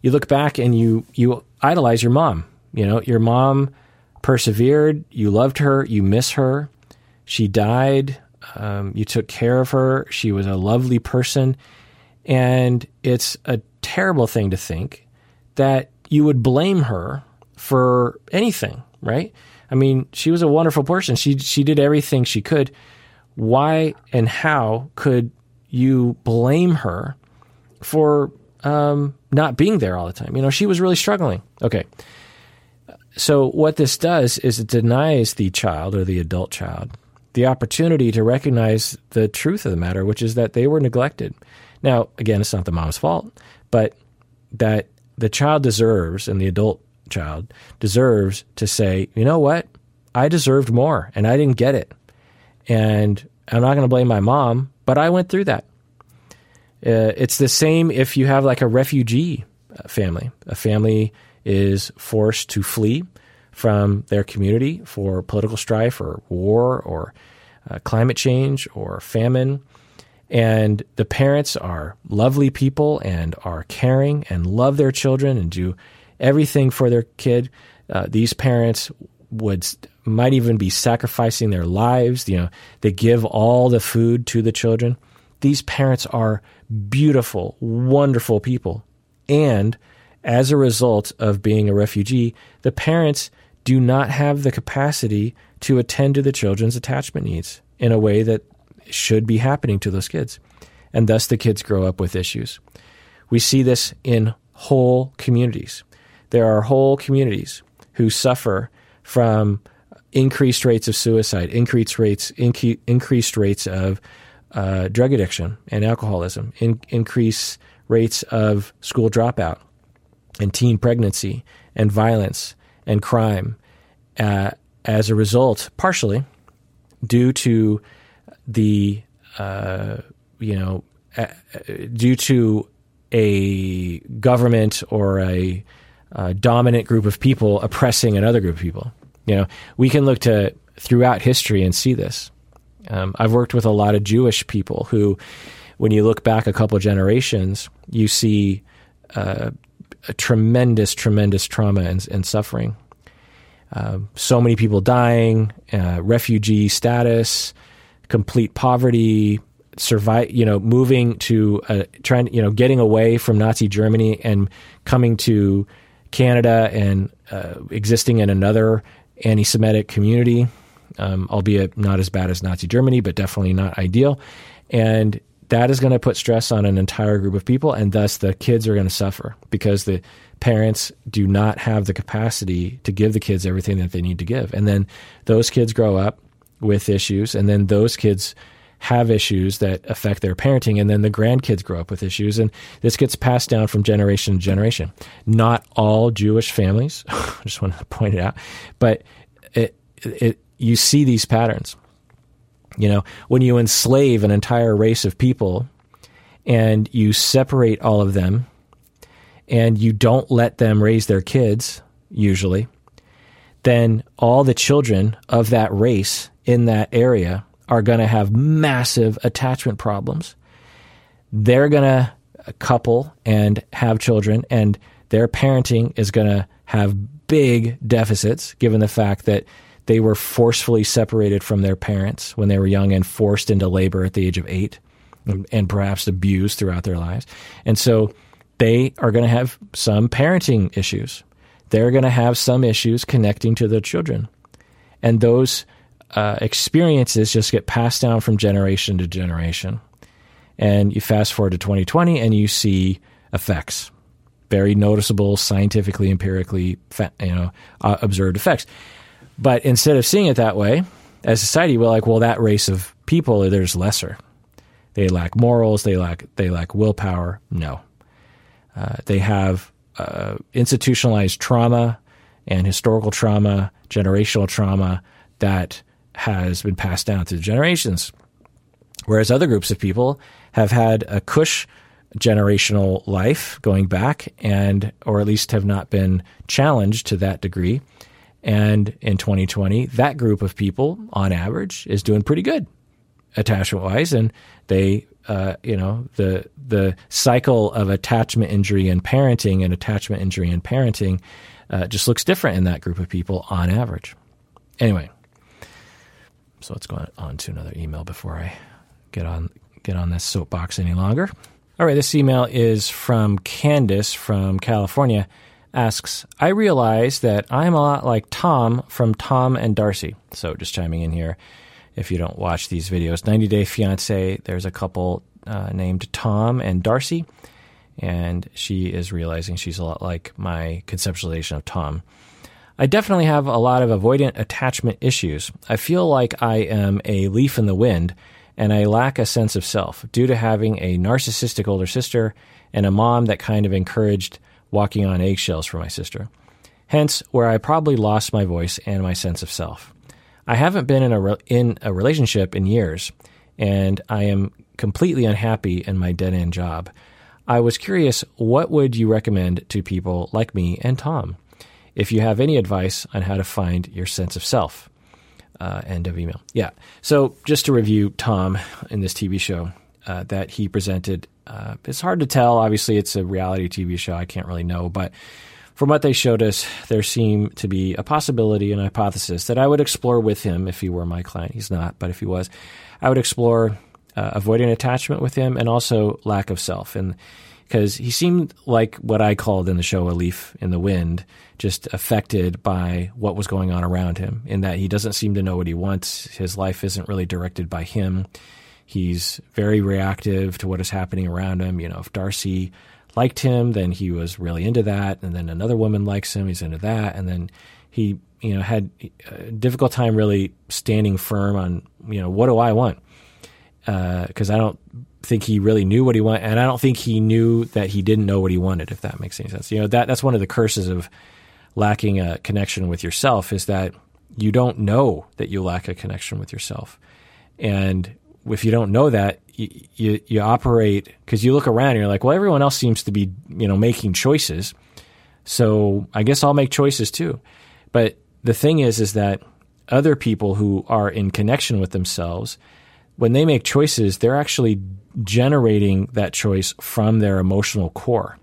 you look back and you you idolize your mom. You know, your mom persevered. You loved her. You miss her. She died. Um, you took care of her. She was a lovely person, and it's a terrible thing to think that you would blame her for anything, right? I mean, she was a wonderful person. She she did everything she could. Why and how could you blame her for um, not being there all the time? You know, she was really struggling. Okay. So what this does is it denies the child or the adult child the opportunity to recognize the truth of the matter, which is that they were neglected. Now, again, it's not the mom's fault, but that the child deserves, and the adult child deserves to say, you know what? I deserved more and I didn't get it. And I'm not going to blame my mom, but I went through that. Uh, it's the same if you have like a refugee uh, family. A family is forced to flee from their community for political strife or war or uh, climate change or famine. And the parents are lovely people and are caring and love their children and do everything for their kid. Uh, these parents would might even be sacrificing their lives. You know, they give all the food to the children. These parents are beautiful, wonderful people. And as a result of being a refugee, the parents do not have the capacity to attend to the children's attachment needs in a way that should be happening to those kids. And thus the kids grow up with issues. We see this in whole communities. There are whole communities who suffer from increased rates of suicide, increased rates, inc- increased rates of uh, drug addiction and alcoholism, in- increased rates of school dropout and teen pregnancy and violence and crime uh, as a result, partially due to the uh, you know uh, due to a government or a uh, dominant group of people oppressing another group of people. You know, we can look to throughout history and see this. Um, I've worked with a lot of Jewish people who, when you look back a couple generations, you see uh, a tremendous, tremendous trauma and, and suffering. Uh, so many people dying, uh, refugee status, complete poverty, survive. You know, moving to uh, trying, you know, getting away from Nazi Germany and coming to Canada and uh, existing in another anti Semitic community, um, albeit not as bad as Nazi Germany, but definitely not ideal. And that is going to put stress on an entire group of people, and thus the kids are going to suffer because the parents do not have the capacity to give the kids everything that they need to give. And then those kids grow up with issues, and then those kids have issues that affect their parenting, and then the grandkids grow up with issues, and this gets passed down from generation to generation. Not all Jewish families, [laughs] I just want to point it out, but it, it, you see these patterns. You know, when you enslave an entire race of people and you separate all of them and you don't let them raise their kids, usually, then all the children of that race in that area are going to have massive attachment problems. They're going to couple and have children, and their parenting is going to have big deficits given the fact that they were forcefully separated from their parents when they were young and forced into labor at the age of eight and, and perhaps abused throughout their lives. And so they are going to have some parenting issues. They're going to have some issues connecting to their children. And those uh, experiences just get passed down from generation to generation. And you fast forward to 2020 and you see effects, very noticeable, scientifically, empirically, you know, uh, observed effects. But instead of seeing it that way, as society, we're like, well, that race of people, there's lesser. They lack morals. They lack they lack willpower. No, uh, they have uh, institutionalized trauma and historical trauma, generational trauma that has been passed down through generations. Whereas other groups of people have had a cush generational life going back and or at least have not been challenged to that degree. And in 2020, that group of people on average is doing pretty good attachment wise and they uh, you know the the cycle of attachment injury and parenting and attachment injury and parenting uh, just looks different in that group of people on average. Anyway, so let's go on to another email before I get on get on this soapbox any longer. All right, this email is from Candace from California. Asks, I realize that I'm a lot like Tom from Tom and Darcy. So just chiming in here, if you don't watch these videos, 90 Day Fiance, there's a couple uh, named Tom and Darcy, and she is realizing she's a lot like my conceptualization of Tom. I definitely have a lot of avoidant attachment issues. I feel like I am a leaf in the wind and I lack a sense of self due to having a narcissistic older sister and a mom that kind of encouraged walking on eggshells for my sister. Hence, where I probably lost my voice and my sense of self. I haven't been in a re- in a relationship in years, and I am completely unhappy in my dead end job. I was curious, what would you recommend to people like me and Tom? If you have any advice on how to find your sense of self. Uh, end of email. Yeah. So just to review Tom in this TV show uh, that he presented, uh, it's hard to tell. Obviously, it's a reality TV show. I can't really know, but from what they showed us, there seemed to be a possibility and hypothesis that I would explore with him if he were my client. He's not, but if he was, I would explore uh, avoiding attachment with him and also lack of self. And because he seemed like what I called in the show a leaf in the wind, just affected by what was going on around him, in that he doesn't seem to know what he wants. His life isn't really directed by him. He's very reactive to what is happening around him. You know, if Darcy liked him, then he was really into that. And then another woman likes him, he's into that. And then he, you know, had a difficult time really standing firm on, you know, what do I want? Because uh, I don't think he really knew what he wanted, and I don't think he knew that he didn't know what he wanted. If that makes any sense, you know that that's one of the curses of lacking a connection with yourself is that you don't know that you lack a connection with yourself, and if you don't know that, you, you, you operate because you look around and you're like, well, everyone else seems to be, you know, making choices. So I guess I'll make choices too. But the thing is, is that other people who are in connection with themselves, when they make choices, they're actually generating that choice from their emotional core.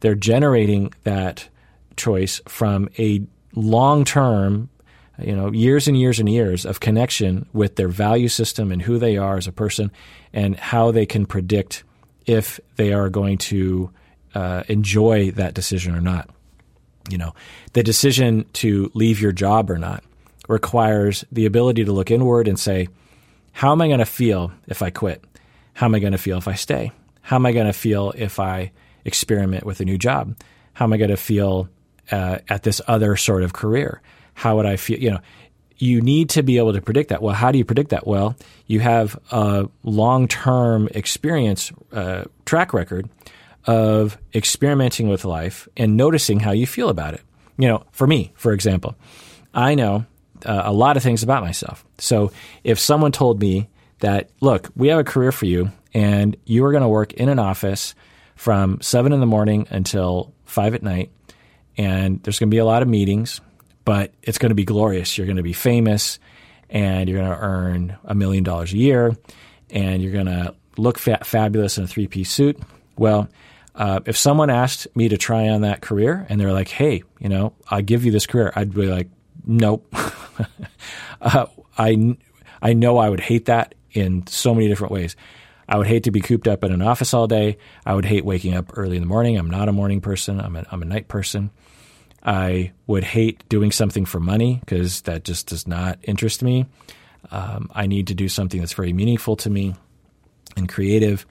They're generating that choice from a long term you know, years and years and years of connection with their value system and who they are as a person and how they can predict if they are going to uh, enjoy that decision or not. You know, the decision to leave your job or not requires the ability to look inward and say, how am I going to feel if I quit? How am I going to feel if I stay? How am I going to feel if I experiment with a new job? How am I going to feel uh, at this other sort of career? how would I feel? You know, you need to be able to predict that. Well, how do you predict that? Well, you have a long term experience uh, track record of experimenting with life and noticing how you feel about it. You know, for me, for example, I know uh, a lot of things about myself. So if someone told me that, look, we have a career for you and you are going to work in an office from seven in the morning until five at night, and there's going to be a lot of meetings but it's going to be glorious. You're going to be famous and you're going to earn a million dollars a year and you're going to look fa- fabulous in a three piece suit. Well, uh, if someone asked me to try on that career and they're like, hey, you know, I'll give you this career, I'd be like, nope. [laughs] uh, I, I know I would hate that in so many different ways. I would hate to be cooped up in an office all day. I would hate waking up early in the morning. I'm not a morning person. I'm a, I'm a night person. I would hate doing something for money because that just does not interest me. Um, I need to do something that's very meaningful to me and creative.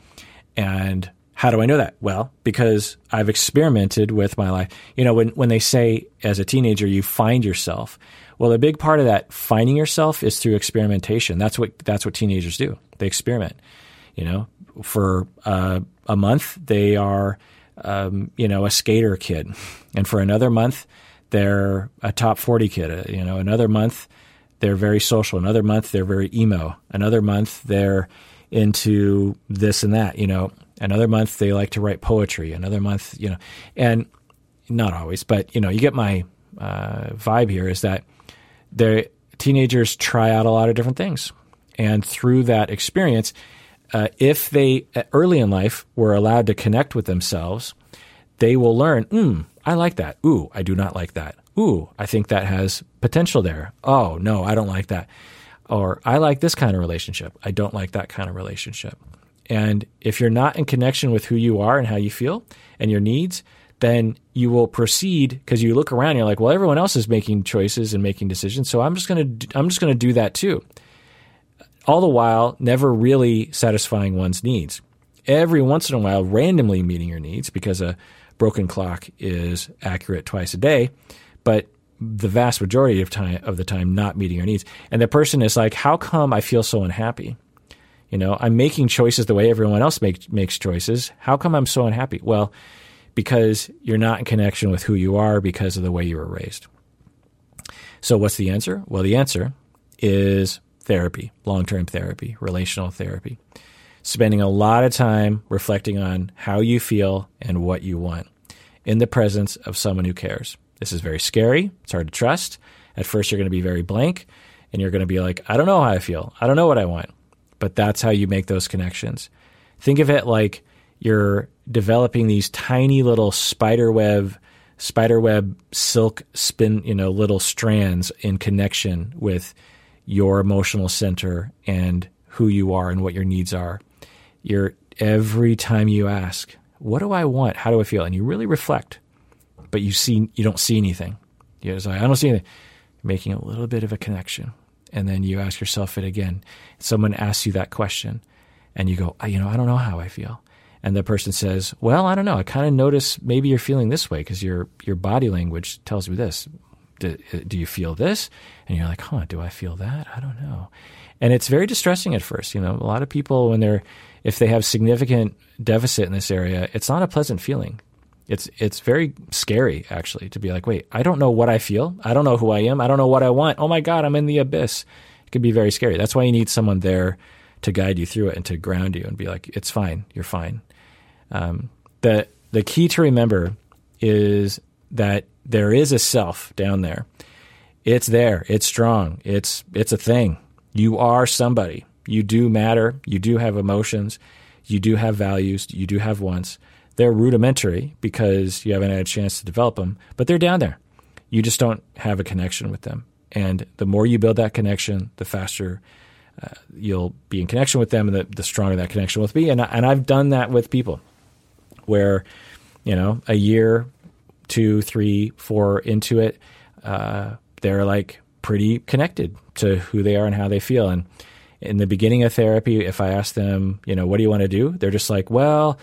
And how do I know that? Well, because I've experimented with my life. You know, when, when they say as a teenager, you find yourself. Well, a big part of that finding yourself is through experimentation. That's what, that's what teenagers do. They experiment. You know, for uh, a month, they are um, you know, a skater kid, and for another month they're a top forty kid. Uh, you know, another month they're very social. Another month they're very emo. Another month they're into this and that. You know, another month they like to write poetry. Another month, you know, and not always, but you know, you get my uh, vibe here. Is that the teenagers try out a lot of different things, and through that experience uh, if they uh, early in life were allowed to connect with themselves, they will learn, hmm, I like that. Ooh, I do not like that. Ooh, I think that has potential there. Oh, no, I don't like that. Or I like this kind of relationship. I don't like that kind of relationship. And if you're not in connection with who you are and how you feel and your needs, then you will proceed because you look around and you're like, well, everyone else is making choices and making decisions, so I'm just going to I'm just to do that too all the while never really satisfying one's needs. Every once in a while, randomly meeting your needs because a broken clock is accurate twice a day, but the vast majority of time of the time not meeting your needs. And the person is like, "How come I feel so unhappy?" You know, I'm making choices the way everyone else make, makes choices. How come I'm so unhappy? Well, because you're not in connection with who you are because of the way you were raised. So, what's the answer? Well, the answer is therapy, long term therapy, relational therapy. Spending a lot of time reflecting on how you feel and what you want in the presence of someone who cares. This is very scary. It's hard to trust. At first, you're going to be very blank and you're going to be like, I don't know how I feel. I don't know what I want. But that's how you make those connections. Think of it like you're developing these tiny little spider web spider web silk spin, you know, little strands in connection with your emotional center and who you are and what your needs are. You're every time you ask, what do I want? How do I feel? And you really reflect, but you see, you don't see anything. You're like, I don't see anything. You're making a little bit of a connection. And then you ask yourself it again. Someone asks you that question and you go, you know, I don't know how I feel. And the person says, well, I don't know. I kind of notice maybe you're feeling this way because your, your body language tells me this. Do, uh, do you feel this? And you're like, huh, do I feel that? I don't know. And it's very distressing at first. You know, a lot of people, when they're, if they have significant deficit in this area, it's not a pleasant feeling. It's it's very scary actually to be like, wait, I don't know what I feel. I don't know who I am. I don't know what I want. Oh my god, I'm in the abyss. It can be very scary. That's why you need someone there to guide you through it and to ground you and be like, it's fine. You're fine. Um, the the key to remember is that there is a self down there. It's there. It's strong. It's it's a thing. You are somebody. You do matter. You do have emotions. You do have values. You do have wants. They're rudimentary because you haven't had a chance to develop them, but they're down there. You just don't have a connection with them. And the more you build that connection, the faster uh, you'll be in connection with them, and the, the stronger that connection will be. And, and I've done that with people where, you know, a year, two, three, four into it, uh, they're like pretty connected to who they are and how they feel. And in the beginning of therapy, if I ask them, you know, what do you want to do? They're just like, well,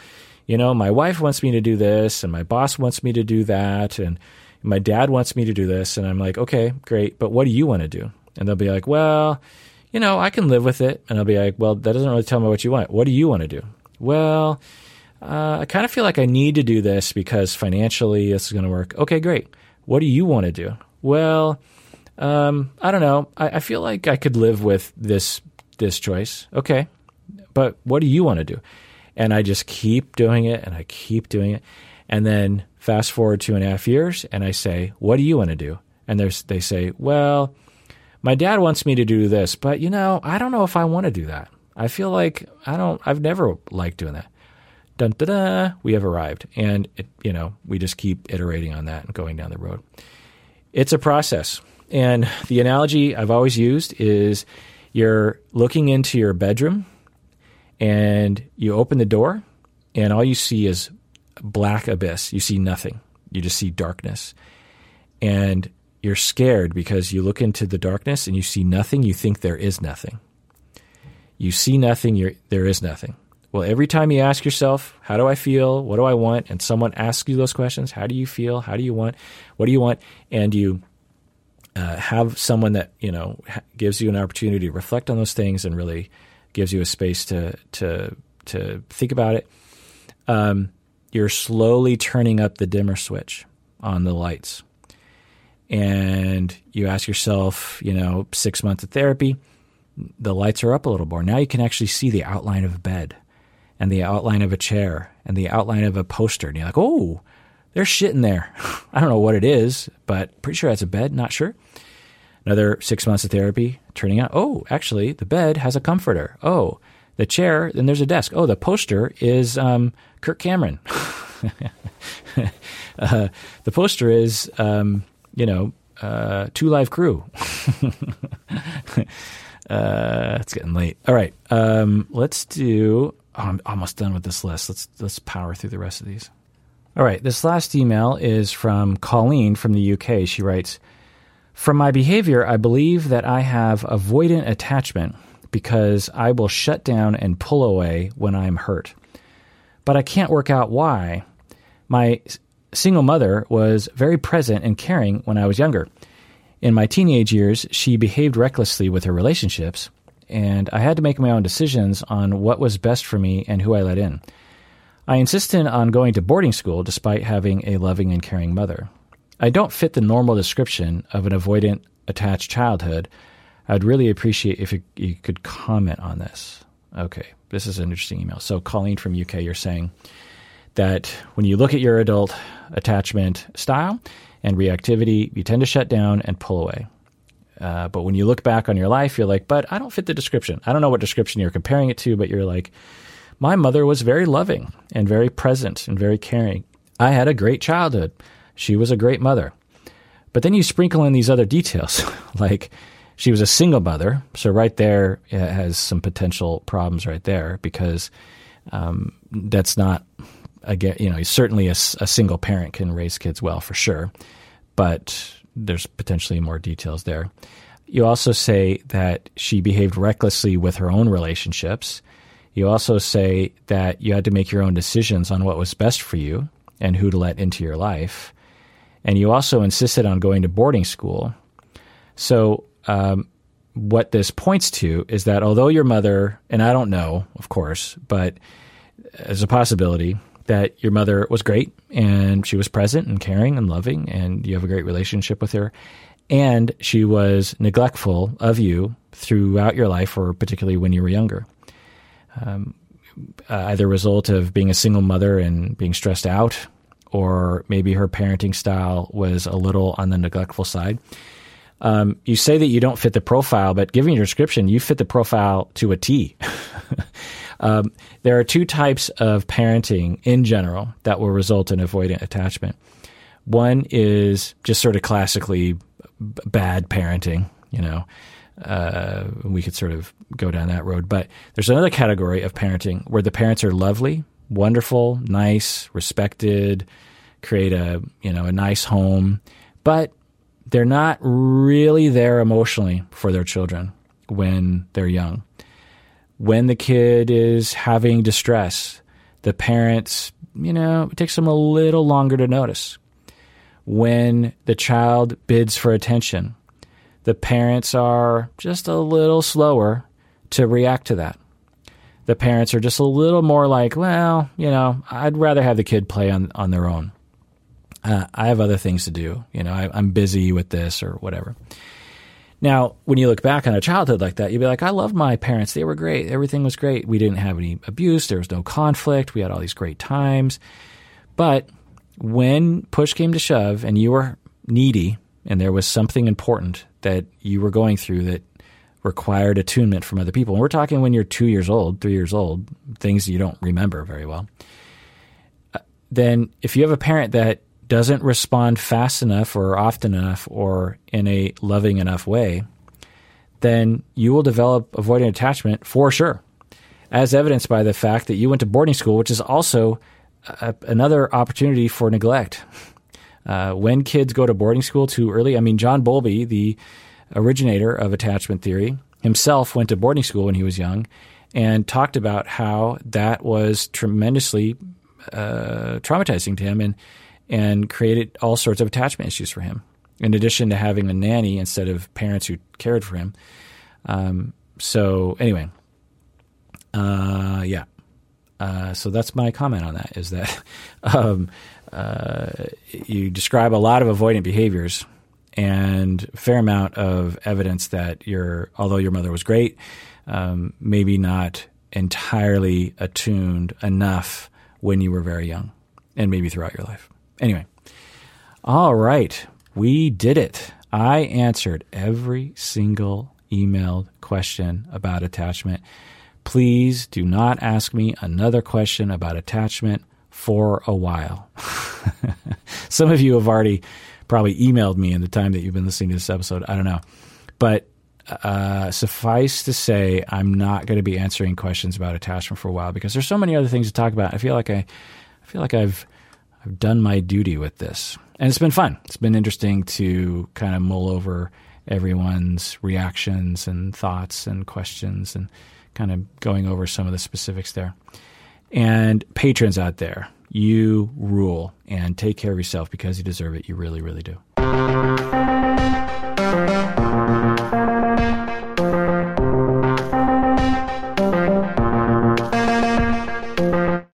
you know, my wife wants me to do this and my boss wants me to do that and my dad wants me to do this. And I'm like, okay, great. But what do you want to do? And they'll be like, well, you know, I can live with it. And I'll be like, well, that doesn't really tell me what you want. What do you want to do? Well, uh, I kind of feel like I need to do this because financially this is going to work. Okay, great. What do you want to do? Well, um, I don't know. I, I feel like I could live with this this choice. Okay, but what do you want to do? And I just keep doing it and I keep doing it. And then fast forward two and a half years and I say, What do you want to do? And they say, Well, my dad wants me to do this, but you know, I don't know if I want to do that. I feel like I don't, I've never liked doing that. Dun da da, we have arrived. And, it, you know, we just keep iterating on that and going down the road. It's a process. And the analogy I've always used is you're looking into your bedroom and you open the door, and all you see is black abyss. You see nothing. You just see darkness. And you're scared because you look into the darkness and you see nothing. You think there is nothing. You see nothing, there is nothing. Well, every time you ask yourself, how do I feel? What do I want? And someone asks you those questions, how do you feel? How do you want? What do you want? And you uh, have someone that, you know, gives you an opportunity to reflect on those things and really gives you a space to to to think about it. Um, you're slowly turning up the dimmer switch on the lights, and you ask yourself, you know, six months of therapy, the lights are up a little more. Now you can actually see the outline of a bed, and the outline of a chair, and the outline of a poster, and you're like, oh, there's shit in there. [laughs] I don't know what it is, but pretty sure that's a bed. Not sure. Another six months of therapy, turning out, oh, actually, the bed has a comforter. Oh, the chair, then there's a desk. Oh, the poster is um, Kirk Cameron. [laughs] uh, the poster is, um, you know, uh, Two Live Crew. [laughs] uh, it's getting late. All right, um, let's do. Oh, I'm almost done with this list. Let's let's power through the rest of these. All right, this last email is from Colleen from the UK. She writes. From my behavior, I believe that I have avoidant attachment because I will shut down and pull away when I'm hurt. But I can't work out why. My single mother was very present and caring when I was younger. In my teenage years, she behaved recklessly with her relationships, and I had to make my own decisions on what was best for me and who I let in. I insisted on going to boarding school despite having a loving and caring mother. I don't fit the normal description of an avoidant, attached childhood. I'd really appreciate if you, could comment on this. Okay, this is an interesting email. So, Colleen from UK, you're saying that when you look at your adult attachment style and reactivity, you tend to shut down and pull away. Uh, but when you look back on your life, you're like, but I don't fit the description. I don't know what description you're comparing it to, but you're like, my mother was very loving and very present and very caring. I had a great childhood. She was a great mother. But then you sprinkle in these other details, [laughs] like she was a single mother. So, right there has some potential problems right there because um, that's not, again, you know, certainly a, a single parent can raise kids well for sure. But there's potentially more details there. You also say that she behaved recklessly with her own relationships. You also say that you had to make your own decisions on what was best for you and who to let into your life. And you also insisted on going to boarding school. So, um, what this points to is that although your mother, and I don't know, of course, but as a possibility, that your mother was great and she was present and caring and loving, and you have a great relationship with her. And she was neglectful of you throughout your life, or particularly when you were younger um, uh, either result of being a single mother and being stressed out, or maybe her parenting style was a little on the neglectful side. Um, you say that you don't fit the profile, but given your description, you fit the profile to a T. [laughs] um, there are two types of parenting in general that will result in avoidant attachment. One is just sort of classically b- bad parenting, you know, uh, we could sort of go down that road. But there's another category of parenting where the parents are lovely, wonderful, nice, respected, create a you know a nice home, but they're not really there emotionally for their children when they're young. When the kid is having distress, the parents, you know, it takes them a little longer to notice. When the child bids for attention, the parents are just a little slower to react to that. The parents are just a little more like, well, you know, I'd rather have the kid play on, on their own. Uh, I have other things to do. You know, I, I'm busy with this or whatever. Now, when you look back on a childhood like that, you'd be like, I loved my parents. They were great. Everything was great. We didn't have any abuse. There was no conflict. We had all these great times. But when push came to shove and you were needy and there was something important that you were going through that required attunement from other people. And we're talking when you're two years old, three years old, things you don't remember very well. Uh, then, if you have a parent that doesn't respond fast enough or often enough or in a loving enough way, then you will develop avoidant attachment for sure, as evidenced by the fact that you went to boarding school, which is also a, another opportunity for neglect. Uh, when kids go to boarding school too early, I mean, John Bowlby, the originator of attachment theory, himself went to boarding school when he was young and talked about how that was tremendously uh, traumatizing to him and and created all sorts of attachment issues for him. In addition to having a nanny instead of parents who cared for him. Um, so anyway, uh, yeah. Uh, so that's my comment on that. Is that [laughs] um, uh, you describe a lot of avoidant behaviors and a fair amount of evidence that your although your mother was great, um, maybe not entirely attuned enough when you were very young, and maybe throughout your life. Anyway, all right, we did it. I answered every single emailed question about attachment. Please do not ask me another question about attachment for a while. [laughs] Some of you have already probably emailed me in the time that you've been listening to this episode. I don't know. But uh, suffice to say, I'm not going to be answering questions about attachment for a while because there's so many other things to talk about. I feel like I, I feel like I've, I've done my duty with this, and it's been fun. It's been interesting to kind of mull over everyone's reactions and thoughts and questions, and kind of going over some of the specifics there. And patrons out there, you rule and take care of yourself because you deserve it. You really, really do.